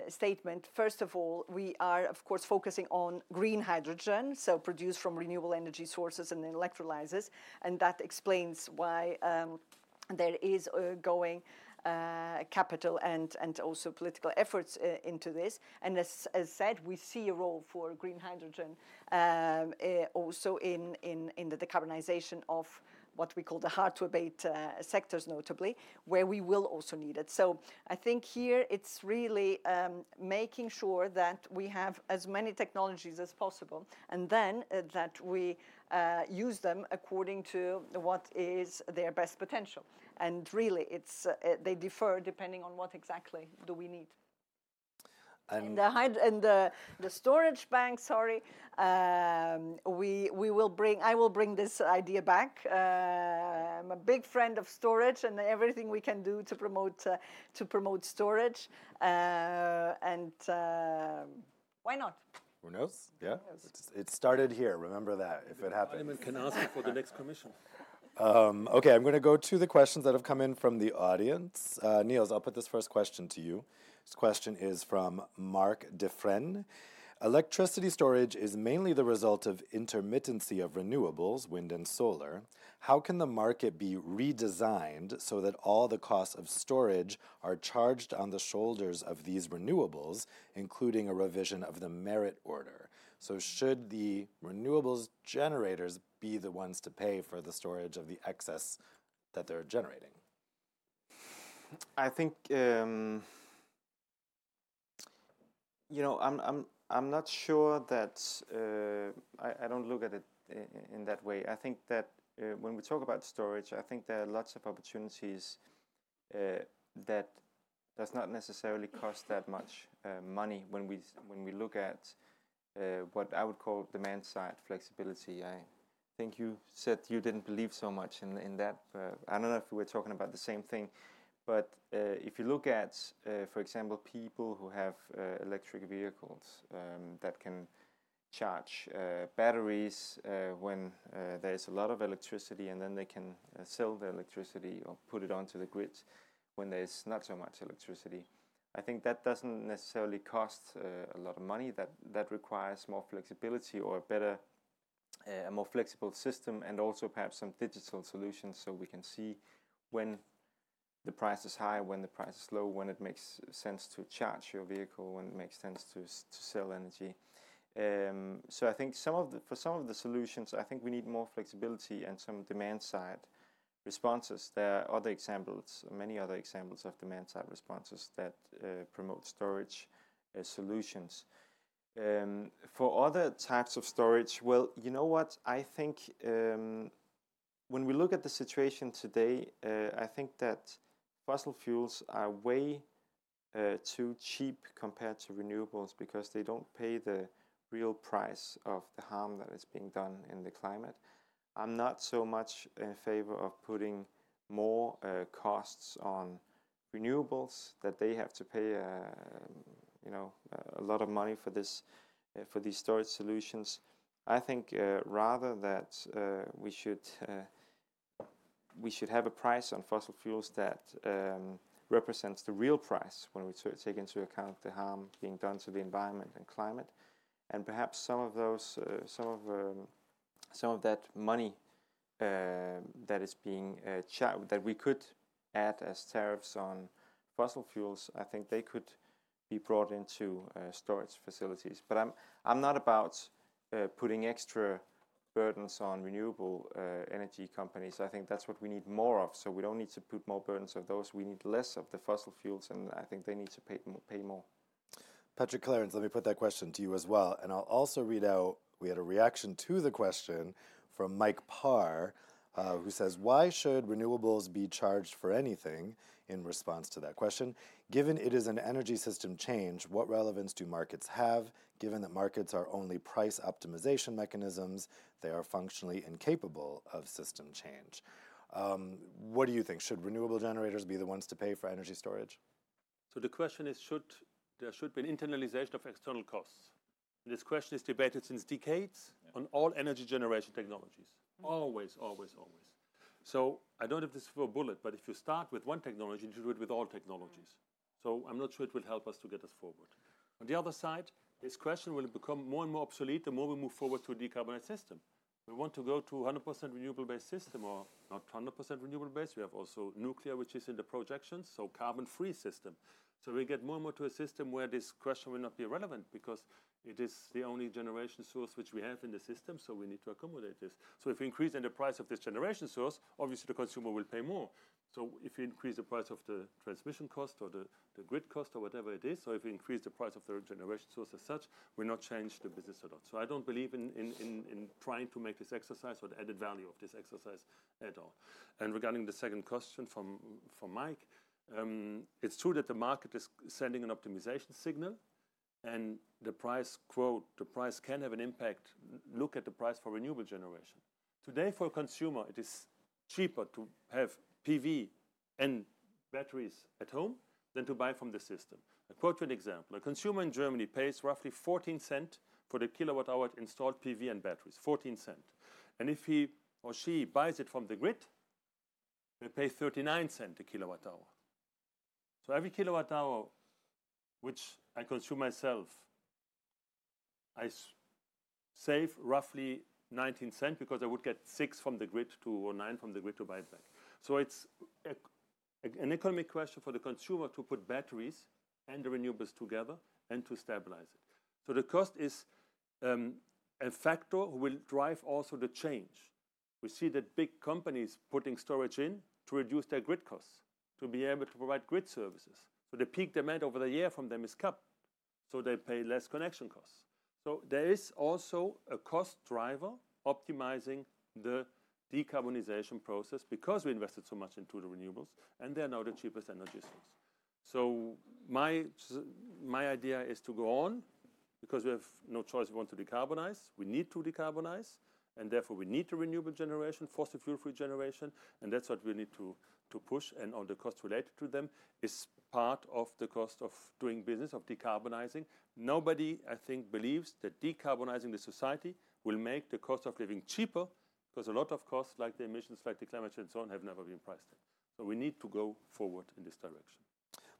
statement. First of all, we are of course focusing on green hydrogen, so produced from renewable energy sources and electrolyzers, and that explains why um, there is going uh, capital and, and also political efforts uh, into this. And as, as said, we see a role for green hydrogen um, uh, also in, in, in the decarbonization of what we call the hard to abate uh, sectors, notably, where we will also need it. So I think here it's really um, making sure that we have as many technologies as possible, and then uh, that we uh, use them according to what is their best potential. And really, it's uh, they differ depending on what exactly do we need. And, the, and the, the storage bank, sorry, um, we, we will bring, I will bring this idea back. Uh, I'm a big friend of storage and everything we can do to promote, uh, to promote storage. Uh, and uh, why not? Who knows? Yeah, it started here. Remember that if it happens. Parliament can ask for the next commission. Um, okay, I'm going to go to the questions that have come in from the audience. Uh, Niels, I'll put this first question to you. This question is from Mark Defren. Electricity storage is mainly the result of intermittency of renewables, wind and solar. How can the market be redesigned so that all the costs of storage are charged on the shoulders of these renewables, including a revision of the merit order? So, should the renewables generators be the ones to pay for the storage of the excess that they're generating? I think um, you know I'm I'm I'm not sure that uh, I, I don't look at it in, that way. I think that uh, when we talk about storage, I think there are lots of opportunities uh, that does not necessarily cost that much uh, money when we when we look at uh, what I would call demand side flexibility. I think you said you didn't believe so much in in that. I don't know if we were talking about the same thing, but uh, if you look at, uh, for example, people who have uh, electric vehicles um, that can charge uh, batteries uh, when uh, there's a lot of electricity and then they can sell the electricity or put it onto the grid when there's not so much electricity. I think that doesn't necessarily cost a lot of money. That that requires more flexibility or a better, a more flexible system, and also perhaps some digital solutions so we can see when the price is high, when the price is low, when it makes sense to charge your vehicle, when it makes sense to to sell energy. Um, so I think some of the, for some of the solutions, I think we need more flexibility and some demand side responses. There are other examples, many other examples of demand-side responses that uh, promote storage uh, solutions. Um, for other types of storage, well, you know what? I think um, when we look at the situation today, uh, I think that fossil fuels are way uh, too cheap compared to renewables because they don't pay the real price of the harm that is being done in the climate. I'm not so much in favor of putting more uh, costs on renewables that they have to pay, uh, you know, a lot of money for this, for these storage solutions. I think rather that we should have a price on fossil fuels that um, represents the real price when we take into account the harm being done to the environment and climate. And perhaps some of those, uh, some of um, some of that money uh, that is being uh, that we could add as tariffs on fossil fuels, I think they could be brought into storage facilities. But I'm not about putting extra burdens on renewable uh, energy companies. I think that's what we need more of. So we don't need to put more burdens of those. We need less of the fossil fuels, and I think they need to pay more. Patrick Clerens, let me put that question to you as well. And I'll also read out, we had a reaction to the question from Mike Parr, Uh, who says, why should renewables be charged for anything in response to that question? Given it is an energy system change, what relevance do markets have? Given that markets are only price optimization mechanisms, they are functionally incapable of system change. Um, what do you think? Should renewable generators be the ones to pay for energy storage? So the question is, should there should be an internalization of external costs? This question is debated since decades on all energy generation technologies. Always, always, always. So I don't have this for a bullet, but if you start with one technology, you do it with all technologies. So I'm not sure it will help us to get us forward. On the other side, this question will become more and more obsolete the more we move forward to a decarbonized system. We want to go to 100% renewable-based system or not 100% renewable-based. We have also nuclear, which is in the projections, so carbon-free system. So we get more and more to a system where this question will not be relevant because it is the only generation source which we have in the system. So we need to accommodate this. So if we increase the price of this generation source, obviously the consumer will pay more. So if you increase the price of the transmission cost or the the grid cost or whatever it is, or if we increase the price of the generation source as such, we'll not change the business a lot. So I don't believe in in in trying to make this exercise or the added value of this exercise at all. And regarding the second question from Mike, um, it's true that the market is sending an optimization signal and the price quote, the price can have an impact. Look at the price for renewable generation. Today for a consumer, it is cheaper to have PV and batteries at home than to buy from the system. I'll quote you an example. A consumer in Germany pays roughly 14 cents for the kilowatt-hour installed PV and batteries, 14 cents. And if he or she buys it from the grid, they pay 39 cents a kilowatt-hour. So every kilowatt-hour which I consume myself, I save roughly 19 cents because I would get 6 from the grid to or 9 from the grid to buy it back. So it's an economic question for the consumer to put batteries and the renewables together and to stabilize it. So the cost is um, a factor who will drive also the change. We see that big companies putting storage in to reduce their grid costs, to be able to provide grid services. So the peak demand over the year from them is cut. So they pay less connection costs. So there is also a cost driver optimizing the decarbonization process because we invested so much into the renewables and they are now the cheapest energy source. So my my idea is to go on because we have no choice. We want to decarbonize. We need to decarbonize. And therefore we need the renewable generation, fossil fuel-free generation. And that's what we need to push. And all the costs related to them is part of the cost of doing business, of decarbonizing. Nobody, I think, believes that decarbonizing the society will make the cost of living cheaper because a lot of costs like the emissions, like the climate change and so on have never been priced in. So we need to go forward in this direction.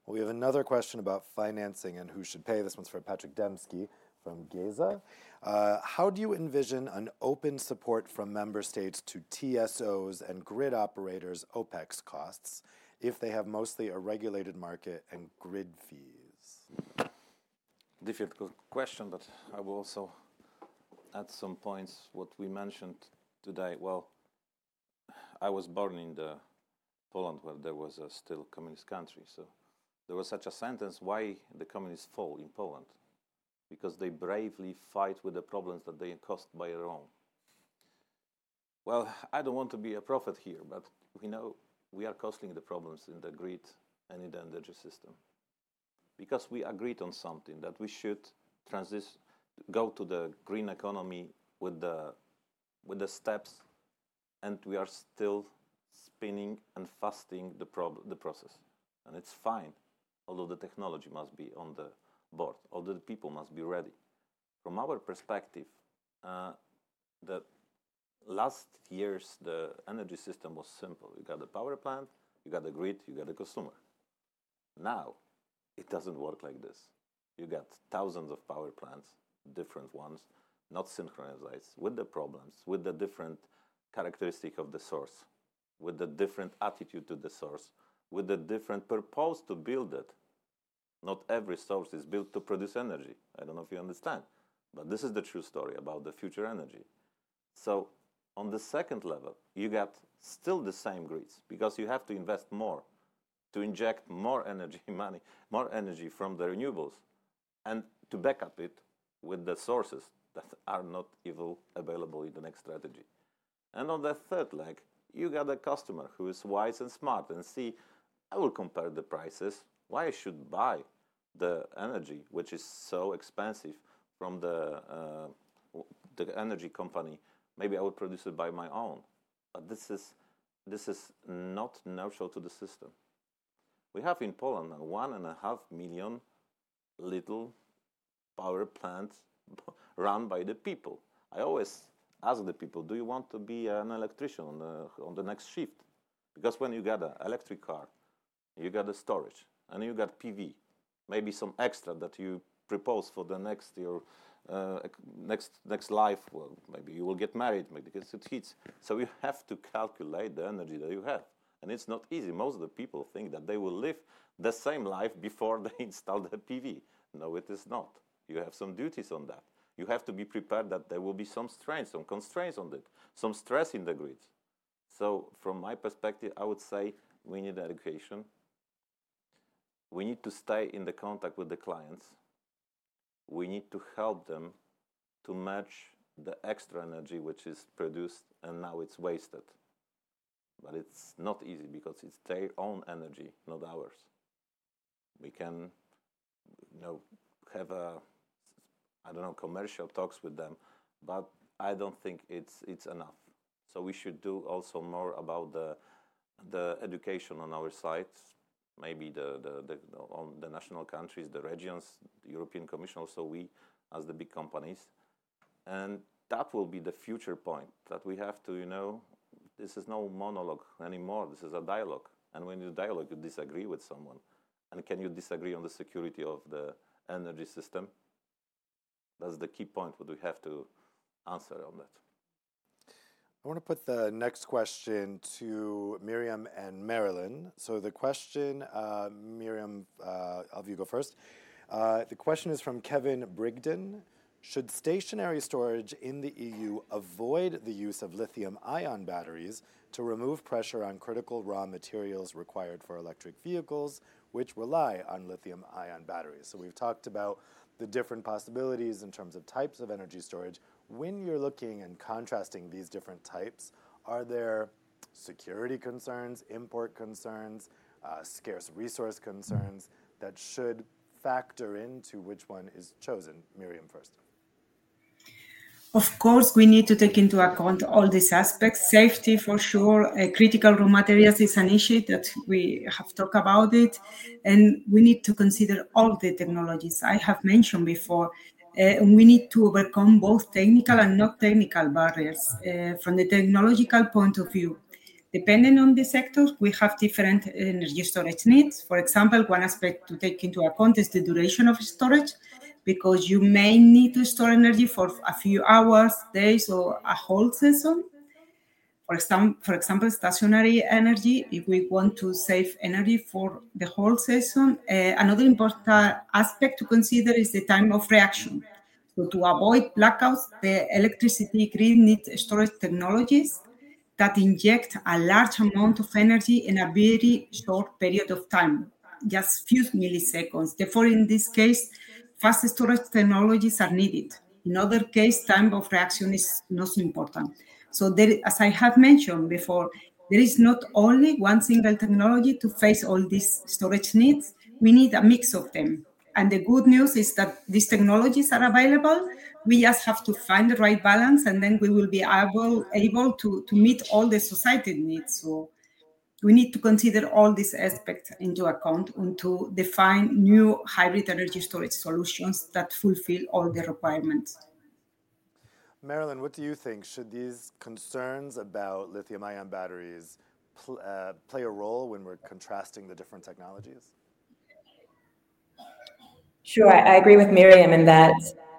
Well, we have another question about financing and who should pay. This one's for Patrick Demski from GESA. Uh, how do you envision an open support from member states to TSOs and grid operators' OpEx costs if they have mostly a regulated market and grid fees? Difficult question, but I will also add some points what we mentioned today. Well, I was born in the Poland where there was a still communist country. So there was such a sentence, why the communists fall in Poland? Because they bravely fight with the problems that they caused by their own. Well, I don't want to be a prophet here, but we know we are causing the problems in the grid and in the energy system. Because we agreed on something that we should transition, go to the green economy with the, with the steps, and we are still spinning and fasting the, prob- the process. And it's fine, although the technology must be on the board, although the people must be ready. From our perspective, uh, the last years the energy system was simple. You got the power plant, you got the grid, you got the consumer. Now, it doesn't work like this. You got thousands of power plants, different ones, not synchronized, with the problems, with the different characteristic of the source, with the different attitude to the source, with the different purpose to build it. Not every source is built to produce energy. I don't know if you understand, but this is the true story about the future energy. So on the second level, you get still the same grids because you have to invest more to inject more energy money, more energy from the renewables, and to back up it with the sources that are not even available in the next strategy. And on the third leg, you got a customer who is wise and smart and see, I will compare the prices. Why I should buy the energy, which is so expensive from the, uh, the energy company Maybe I would produce it by my own. But this is, this is not neutral to the system. We have in Poland one and a half million little power plants run by the people. I always ask the people, do you want to be an electrician on the, on the next shift? Because when you got an electric car, you got the storage, and you got PV, maybe some extra that you propose for the next your Uh, next next life, well, maybe you will get married, maybe because it hits. So you have to calculate the energy that you have, and it's not easy. Most of the people think that they will live the same life before they install the PV. No, it is not. You have some duties on that. You have to be prepared that there will be some strains, some constraints on it, some stress in the grids. So, from my perspective, I would say we need education. We need to stay in the contact with the clients we need to help them to match the extra energy which is produced and now it's wasted. But it's not easy because it's their own energy, not ours. We can, you know, have a, I don't know, commercial talks with them, but I don't think it's it's enough. So we should do also more about the the education on our side, maybe the, the, the, the national countries, the regions, the European Commission, also we as the big companies. And that will be the future point that we have to, you know, this is no monologue anymore. This is a dialogue. And when you dialogue, you disagree with someone. And can you disagree on the security of the energy system? That's the key point what we have to answer on that. I want to put the next question to Miriam and Marilyn. So the question, uh, Miriam, uh, I'll have you go first. Uh, the question is from Kevin Brigden. Should stationary storage in the EU avoid the use of lithium ion batteries to remove pressure on critical raw materials required for electric vehicles, which rely on lithium ion batteries? So we've talked about the different possibilities in terms of types of energy storage. When you're looking and contrasting these different types, are there security concerns, import concerns, uh, scarce resource concerns that should factor into which one is chosen? Miriam first. Of course, we need to take into account all these aspects. Safety, for sure. Uh, critical raw materials is an issue that we have talked about it, and we need to consider all the technologies I have mentioned before. Uh, we need to overcome both technical and not technical barriers uh, from the technological point of view. Depending on the sectors, we have different energy storage needs. For example, one aspect to take into account is the duration of storage, because you may need to store energy for a few hours, days, or a whole season. For example, for example, stationary energy, if we want to save energy for the whole season, uh, another important aspect to consider is the time of reaction. So to avoid blackouts, the electricity grid needs storage technologies that inject a large amount of energy in a very short period of time, just few milliseconds. Therefore, in this case, fast storage technologies are needed. In other case, time of reaction is not so important. So there, as I have mentioned before, there is not only one single technology to face all these storage needs. We need a mix of them. And the good news is that these technologies are available we just have to find the right balance and then we will be able able to, to meet all the society needs so we need to consider all these aspects into account and to define new hybrid energy storage solutions that fulfill all the requirements marilyn what do you think should these concerns about lithium ion batteries pl- uh, play a role when we're contrasting the different technologies Sure, I agree with Miriam in that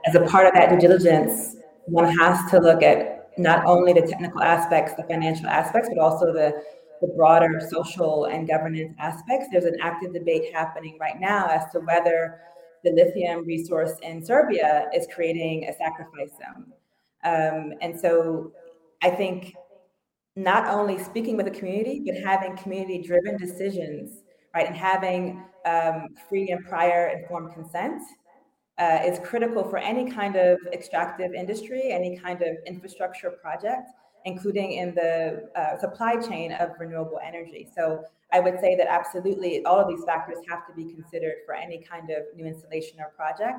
as a part of that due diligence, one has to look at not only the technical aspects, the financial aspects, but also the, the broader social and governance aspects. There's an active debate happening right now as to whether the lithium resource in Serbia is creating a sacrifice zone. Um, and so I think not only speaking with the community, but having community driven decisions, right, and having um, free and prior informed consent uh, is critical for any kind of extractive industry, any kind of infrastructure project, including in the uh, supply chain of renewable energy. So I would say that absolutely all of these factors have to be considered for any kind of new installation or project.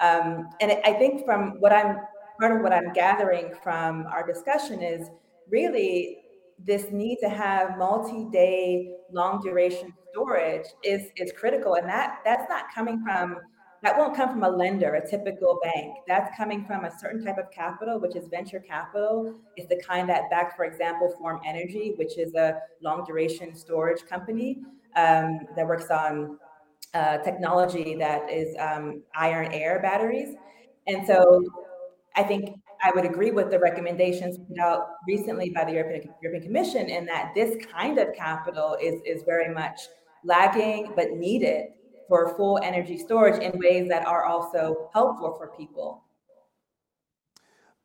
Um, and I think from what I'm part of what I'm gathering from our discussion is really this need to have multi-day long duration storage is is critical and that that's not coming from that won't come from a lender, a typical bank. That's coming from a certain type of capital, which is venture capital. It's the kind that back, for example, Form Energy, which is a long duration storage company um, that works on uh, technology that is um, iron air batteries. And so I think I would agree with the recommendations put out recently by the European, European Commission in that this kind of capital is, is very much lagging but needed for full energy storage in ways that are also helpful for people.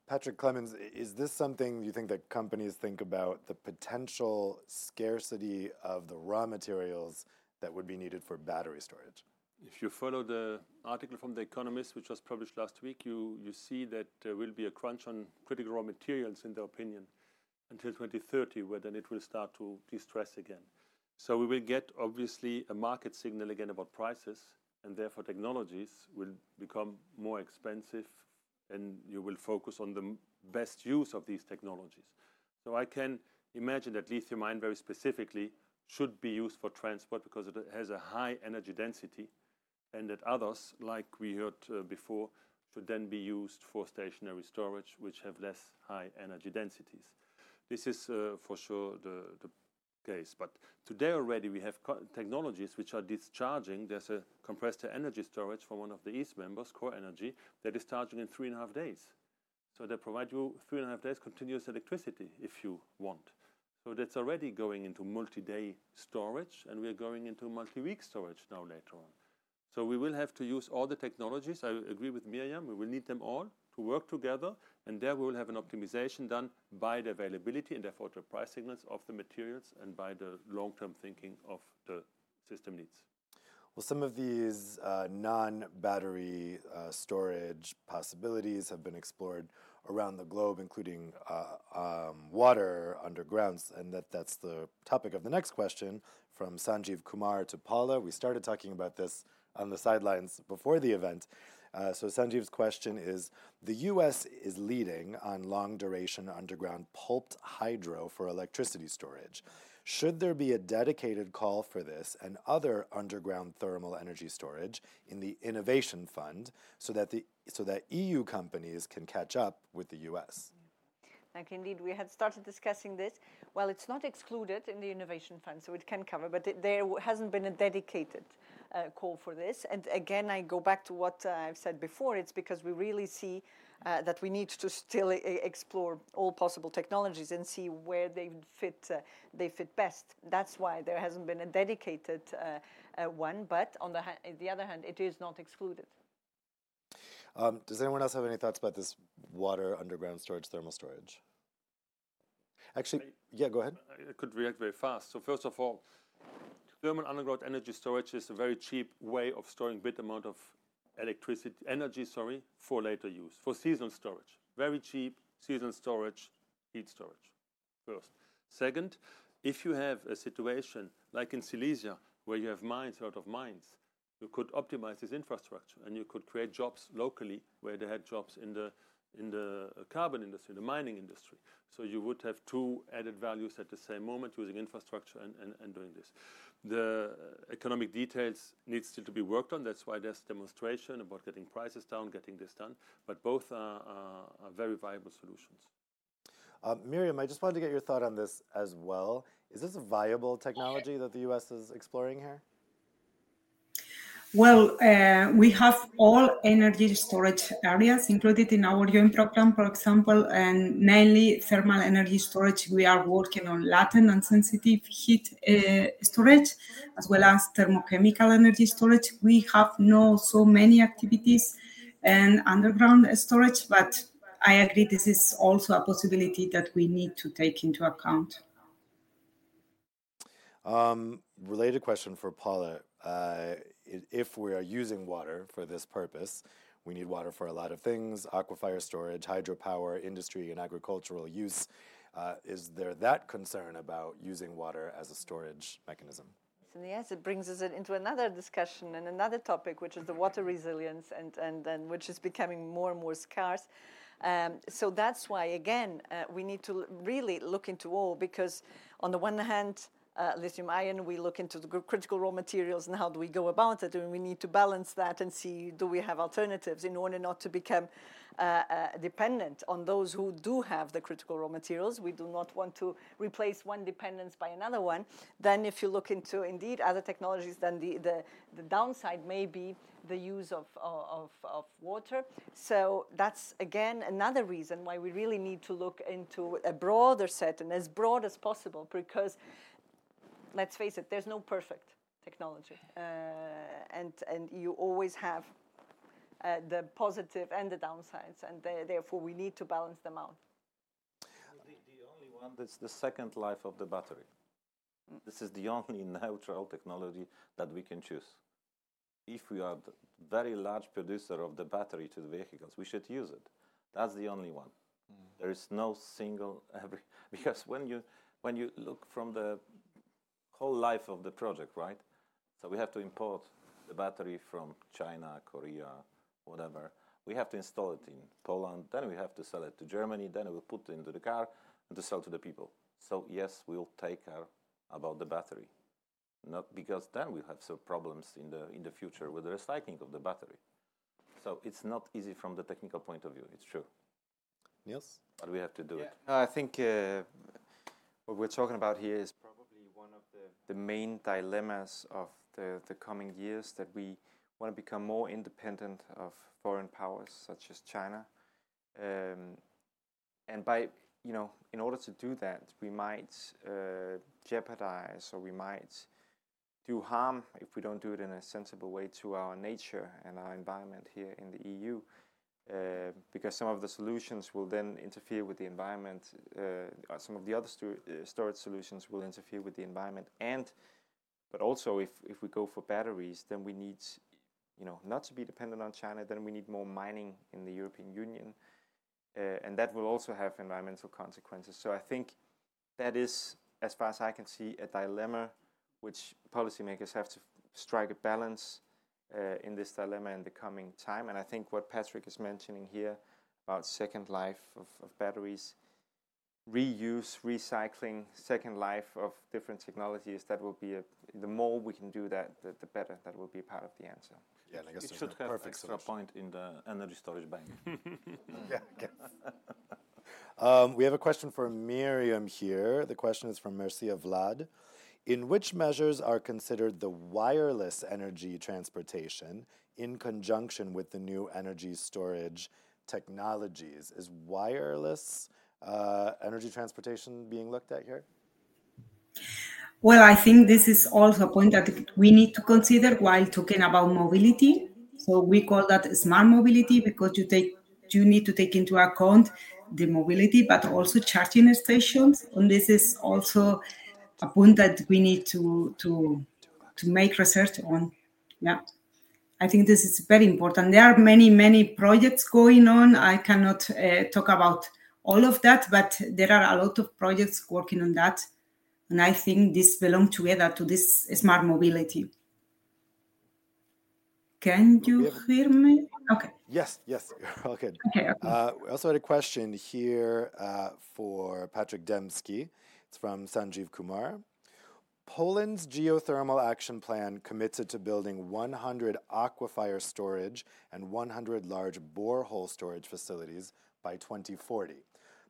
Patrick Clerens, is this something you think that companies think about the potential scarcity of the raw materials that would be needed for battery storage? If you follow the article from The Economist, which was published last week, you, you see that there will be a crunch on critical raw materials, in their opinion, until 2030, where then it will start to distress again. So we will get obviously a market signal again about prices, and therefore technologies will become more expensive, and you will focus on the best use of these technologies. So I can imagine that lithium ion very specifically should be used for transport because it has a high energy density, and that others, like we heard uh, before, should then be used for stationary storage, which have less high energy densities. This is uh, for sure the, case. But today already we have technologies which are discharging. There's a compressed energy storage from one of the EASE members, Corre Energy, that is charging in three and a half days. So they provide you three and a half days continuous electricity if you want. So that's already going into multi-day storage, and we're going into multi-week storage now later on. So we will have to use all the technologies. I agree with Miriam. We will need them all to work together, and there we will have an optimization done by the availability and therefore the price signals of the materials and by the long-term thinking of the system needs. Well, some of these uh, non-battery uh, storage possibilities have been explored around the globe, including uh, um, water underground, and that, that's the topic of the next question from Sanjeev Kumar to Paula. We started talking about this on the sidelines before the event. Uh, so Sanjeev's question is, the U.S. is leading on long-duration underground pumped hydro for electricity storage. Should there be a dedicated call for this and other underground thermal energy storage in the Innovation Fund so that, the, so that EU companies can catch up with the US? Like indeed, we had started discussing this. Well, it's not excluded in the Innovation Fund, so it can cover, but it, there hasn't been a dedicated uh, call for this. And again, I go back to what uh, I've said before. It's because we really see uh, that we need to still explore all possible technologies and see where they fit. Uh, they fit best. That's why there hasn't been a dedicated uh, uh, one. But on the, ha- the other hand, it is not excluded. Um, does anyone else have any thoughts about this water underground storage, thermal storage? Actually, yeah, go ahead. I could react very fast. So first of all, thermal underground energy storage is a very cheap way of storing bit amount of electricity, energy, sorry, for later use, for seasonal storage. Very cheap seasonal storage, heat storage, first. Second, if you have a situation like in Silesia, where you have mines, a lot of mines, you could optimize this infrastructure and you could create jobs locally where they had jobs in the in the carbon industry, the mining industry. So you would have two added values at the same moment using infrastructure and, and, and doing this. The economic details need still to be worked on. That's why there's demonstration about getting prices down, getting this done. But both are, are, are very viable solutions. Uh, Miriam, I just wanted to get your thought on this as well. Is this a viable technology that the U.S. is exploring here? Well, uh, we have all energy storage areas included in our joint program, for example, and mainly thermal energy storage. We are working on latent and sensitive heat uh, storage, as well as thermochemical energy storage. We have no so many activities and underground storage, but I agree this is also a possibility that we need to take into account. Um, related question for Paula. Uh, if we are using water for this purpose, we need water for a lot of things aquifer storage, hydropower, industry, and agricultural use. Uh, is there that concern about using water as a storage mechanism? And yes, it brings us into another discussion and another topic, which is the water resilience, and, and, and which is becoming more and more scarce. Um, so that's why, again, uh, we need to really look into all because, on the one hand, uh, lithium ion, we look into the critical raw materials and how do we go about it, and we need to balance that and see do we have alternatives in order not to become uh, uh, dependent on those who do have the critical raw materials. We do not want to replace one dependence by another one. Then, if you look into indeed other technologies, then the, the, the downside may be the use of, of, of water. So that's again another reason why we really need to look into a broader set and as broad as possible because let's face it, there's no perfect technology, uh, and and you always have uh, the positive and the downsides, and they, therefore we need to balance them out. The, the only one that's the second life of the battery. Mm. This is the only neutral technology that we can choose. If we are the very large producer of the battery to the vehicles, we should use it. That's the only one. Mm. There is no single every because when you when you look from the whole life of the project, right? So we have to import the battery from China, Korea, whatever. We have to install it in Poland, then we have to sell it to Germany, then we'll put it into the car and to sell to the people. So yes, we'll take care about the battery. Not because then we'll have some problems in the in the future with the recycling of the battery. So it's not easy from the technical point of view. It's true. Yes, but we have to do yeah. it. No, I think uh, what we're talking about here is the main dilemmas of the, the coming years that we want to become more independent of foreign powers such as China. Um, and by, you know, in order to do that, we might uh, jeopardize or we might do harm if we don't do it in a sensible way to our nature and our environment here in the EU. Uh, because some of the solutions will then interfere with the environment. Uh, some of the other sto uh, storage solutions will interfere with the environment, and but also if if we go for batteries, then we need, you know, not to be dependent on China. Then we need more mining in the European Union, uh, and that will also have environmental consequences. So I think that is, as far as I can see, a dilemma which policymakers have to strike a balance uh, in this dilemma in the coming time. And I think what Patrick is mentioning here about second life of, of batteries, reuse, recycling, second life of different technologies, that will be a, the more we can do that, the, the better. That will be part of the answer. Yeah, I guess it should no have perfect extra solution. point in the energy storage bank. yeah, um, we have a question for Miriam here. The question is from Mercia Vlad in which measures are considered the wireless energy transportation in conjunction with the new energy storage technologies? Is wireless uh, energy transportation being looked at here? Well, I think this is also a point that we need to consider while talking about mobility. So we call that smart mobility because you take you need to take into account the mobility, but also charging stations. And this is also a point that we need to to to make research on. Yeah. I think this is very important. There are many, many projects going on. I cannot uh, talk about all of that, but there are a lot of projects working on that. And I think this belong together to this smart mobility. Can you hear me? Okay. Yes, yes, all good. Okay. okay. Uh, we also had a question here uh, for Patrick Demski. It's from Sanjeev Kumar. Poland's geothermal action plan committed to building 100 aquifer storage and 100 large borehole storage facilities by 2040.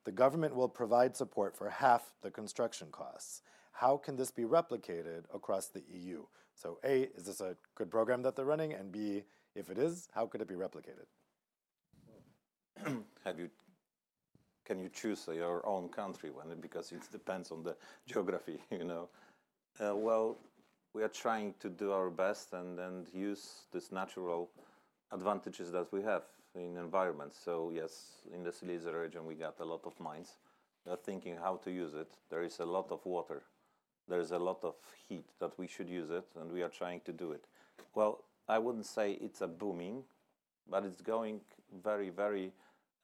The government will provide support for half the construction costs. How can this be replicated across the EU? So, A, is this a good program that they're running? And B, if it is, how could it be replicated? Have you can you choose your own country when because it depends on the geography, you know? Uh, well, we are trying to do our best and, and use these natural advantages that we have in environment. So yes, in the Silesia region we got a lot of mines. We are thinking how to use it. There is a lot of water. There is a lot of heat that we should use it, and we are trying to do it. Well, I wouldn't say it's a booming, but it's going very, very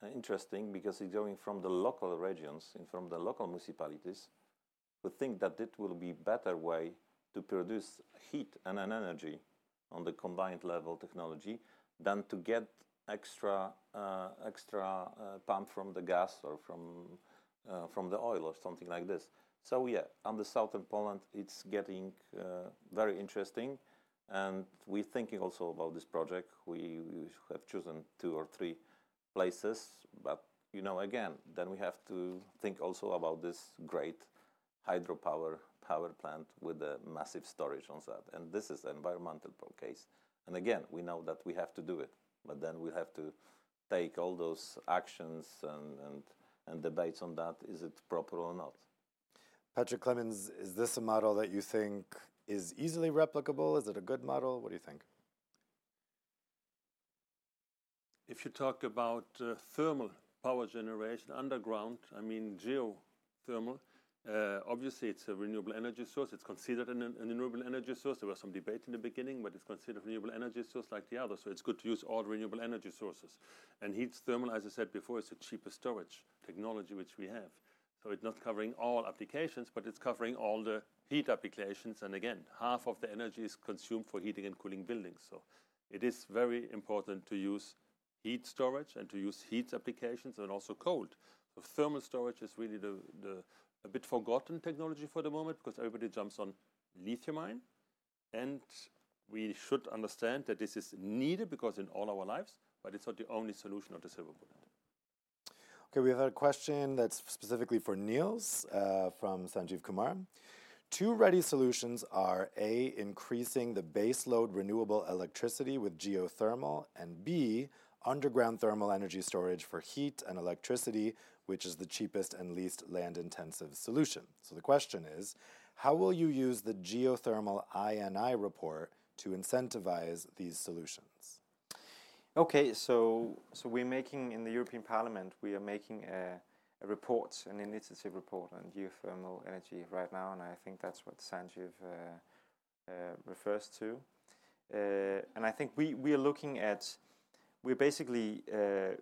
interesting because it's going from the local regions and from the local municipalities who think that it will be better way to produce heat and an energy on the combined level technology than to get extra uh, extra uh, pump from the gas or from uh, from the oil or something like this. So yeah, on the southern Poland, it's getting uh, very interesting, and we're thinking also about this project. We, we have chosen two or three places, but you know, again, then we have to think also about this great hydropower power plant with a massive storage on that. And this is an environmental case. And again, we know that we have to do it, but then we have to take all those actions and, and, and debates on that. Is it proper or not? Patrick Clerens, is this a model that you think is easily replicable? Is it a good model? What do you think? If you talk about uh, thermal power generation underground, I mean geothermal, uh, obviously, it's a renewable energy source. It's considered an, an, renewable energy source. There was some debate in the beginning, but it's considered a renewable energy source like the others. So it's good to use all renewable energy sources. And heat thermal, as I said before, is the cheapest storage technology which we have. So it's not covering all applications, but it's covering all the heat applications. And again, half of the energy is consumed for heating and cooling buildings. So it is very important to use heat storage and to use heat applications and also cold. So thermal storage is really the, the a bit forgotten technology for the moment because everybody jumps on lithium ion. And we should understand that this is needed because in all our lives, but it's not the only solution of the silver bullet. Okay, we have a question that's specifically for Niels uh, from Sanjeev Kumar. Two ready solutions are A, increasing the baseload renewable electricity with geothermal, and B, underground thermal energy storage for heat and electricity which is the cheapest and least land intensive solution. So the question is how will you use the geothermal INI report to incentivize these solutions? Okay, so so we're making in the European Parliament we are making a, a report, an initiative report on geothermal energy right now, and I think that's what Sanjeev uh, uh, refers to. Uh, and I think we, we are looking at we're basically uh,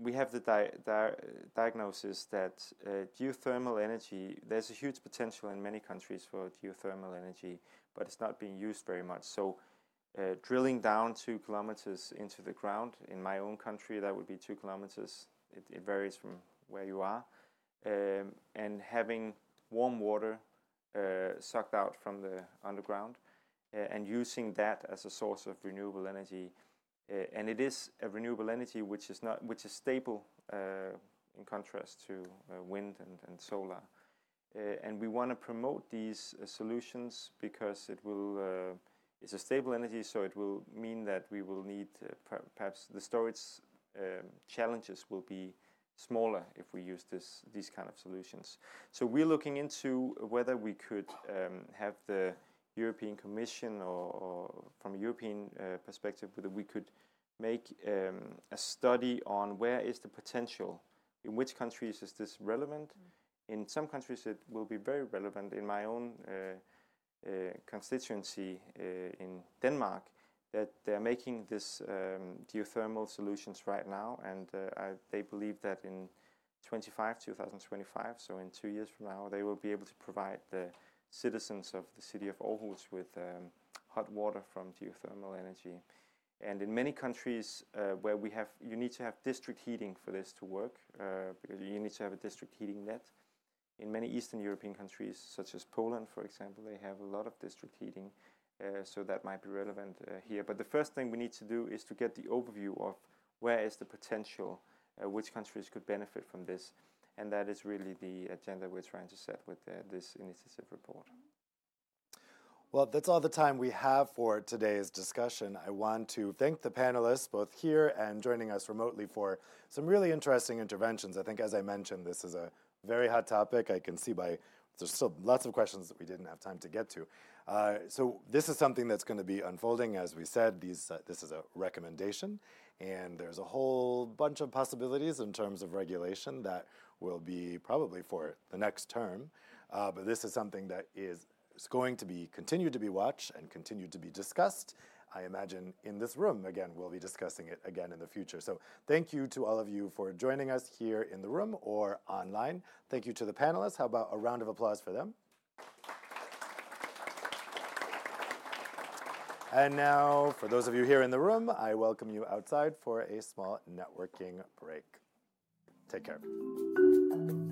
we have the di di diagnosis that uh, geothermal energy, there's a huge potential in many countries for geothermal energy, but it's not being used very much. So, uh, drilling down two kilometers into the ground, in my own country, that would be two kilometers. It, it varies from where you are. Um, and having warm water uh, sucked out from the underground uh, and using that as a source of renewable energy and it is a renewable energy which is not which is stable uh, in contrast to uh, wind and, and solar. and we want to promote these solutions because it will it's a stable energy, so it will mean that we will need per perhaps the storage um, challenges will be smaller if we use this these kind of solutions. So we're looking into whether we could um, have the European Commission or, or from a European uh, perspective, whether we could make um, a study on where is the potential in which countries is this relevant. Mm. In some countries, it will be very relevant. In my own uh, uh, constituency in Denmark, that they're making this um, geothermal solutions right now, and I, they believe that in 25, 2025, so in two years from now, they will be able to provide the citizens of the city of Aarhus with um, hot water from geothermal energy. And in many countries uh, where we have, you need to have district heating for this to work, uh, because you need to have a district heating net. In many Eastern European countries, such as Poland, for example, they have a lot of district heating, uh, so that might be relevant uh, here. But the first thing we need to do is to get the overview of where is the potential, uh, which countries could benefit from this, and that is really the agenda we're trying to set with uh, this initiative report. Well, that's all the time we have for today's discussion. I want to thank the panelists, both here and joining us remotely, for some really interesting interventions. I think, as I mentioned, this is a very hot topic. I can see by there's still lots of questions that we didn't have time to get to. Uh, so this is something that's going to be unfolding. As we said, these, uh, this is a recommendation, and there's a whole bunch of possibilities in terms of regulation that will be probably for the next term. Uh, but this is something that is is going to be continued to be watched and continued to be discussed. I imagine in this room, again, we'll be discussing it again in the future. So thank you to all of you for joining us here in the room or online. Thank you to the panelists. How about a round of applause for them? And now, for those of you here in the room, I welcome you outside for a small networking break. Take care.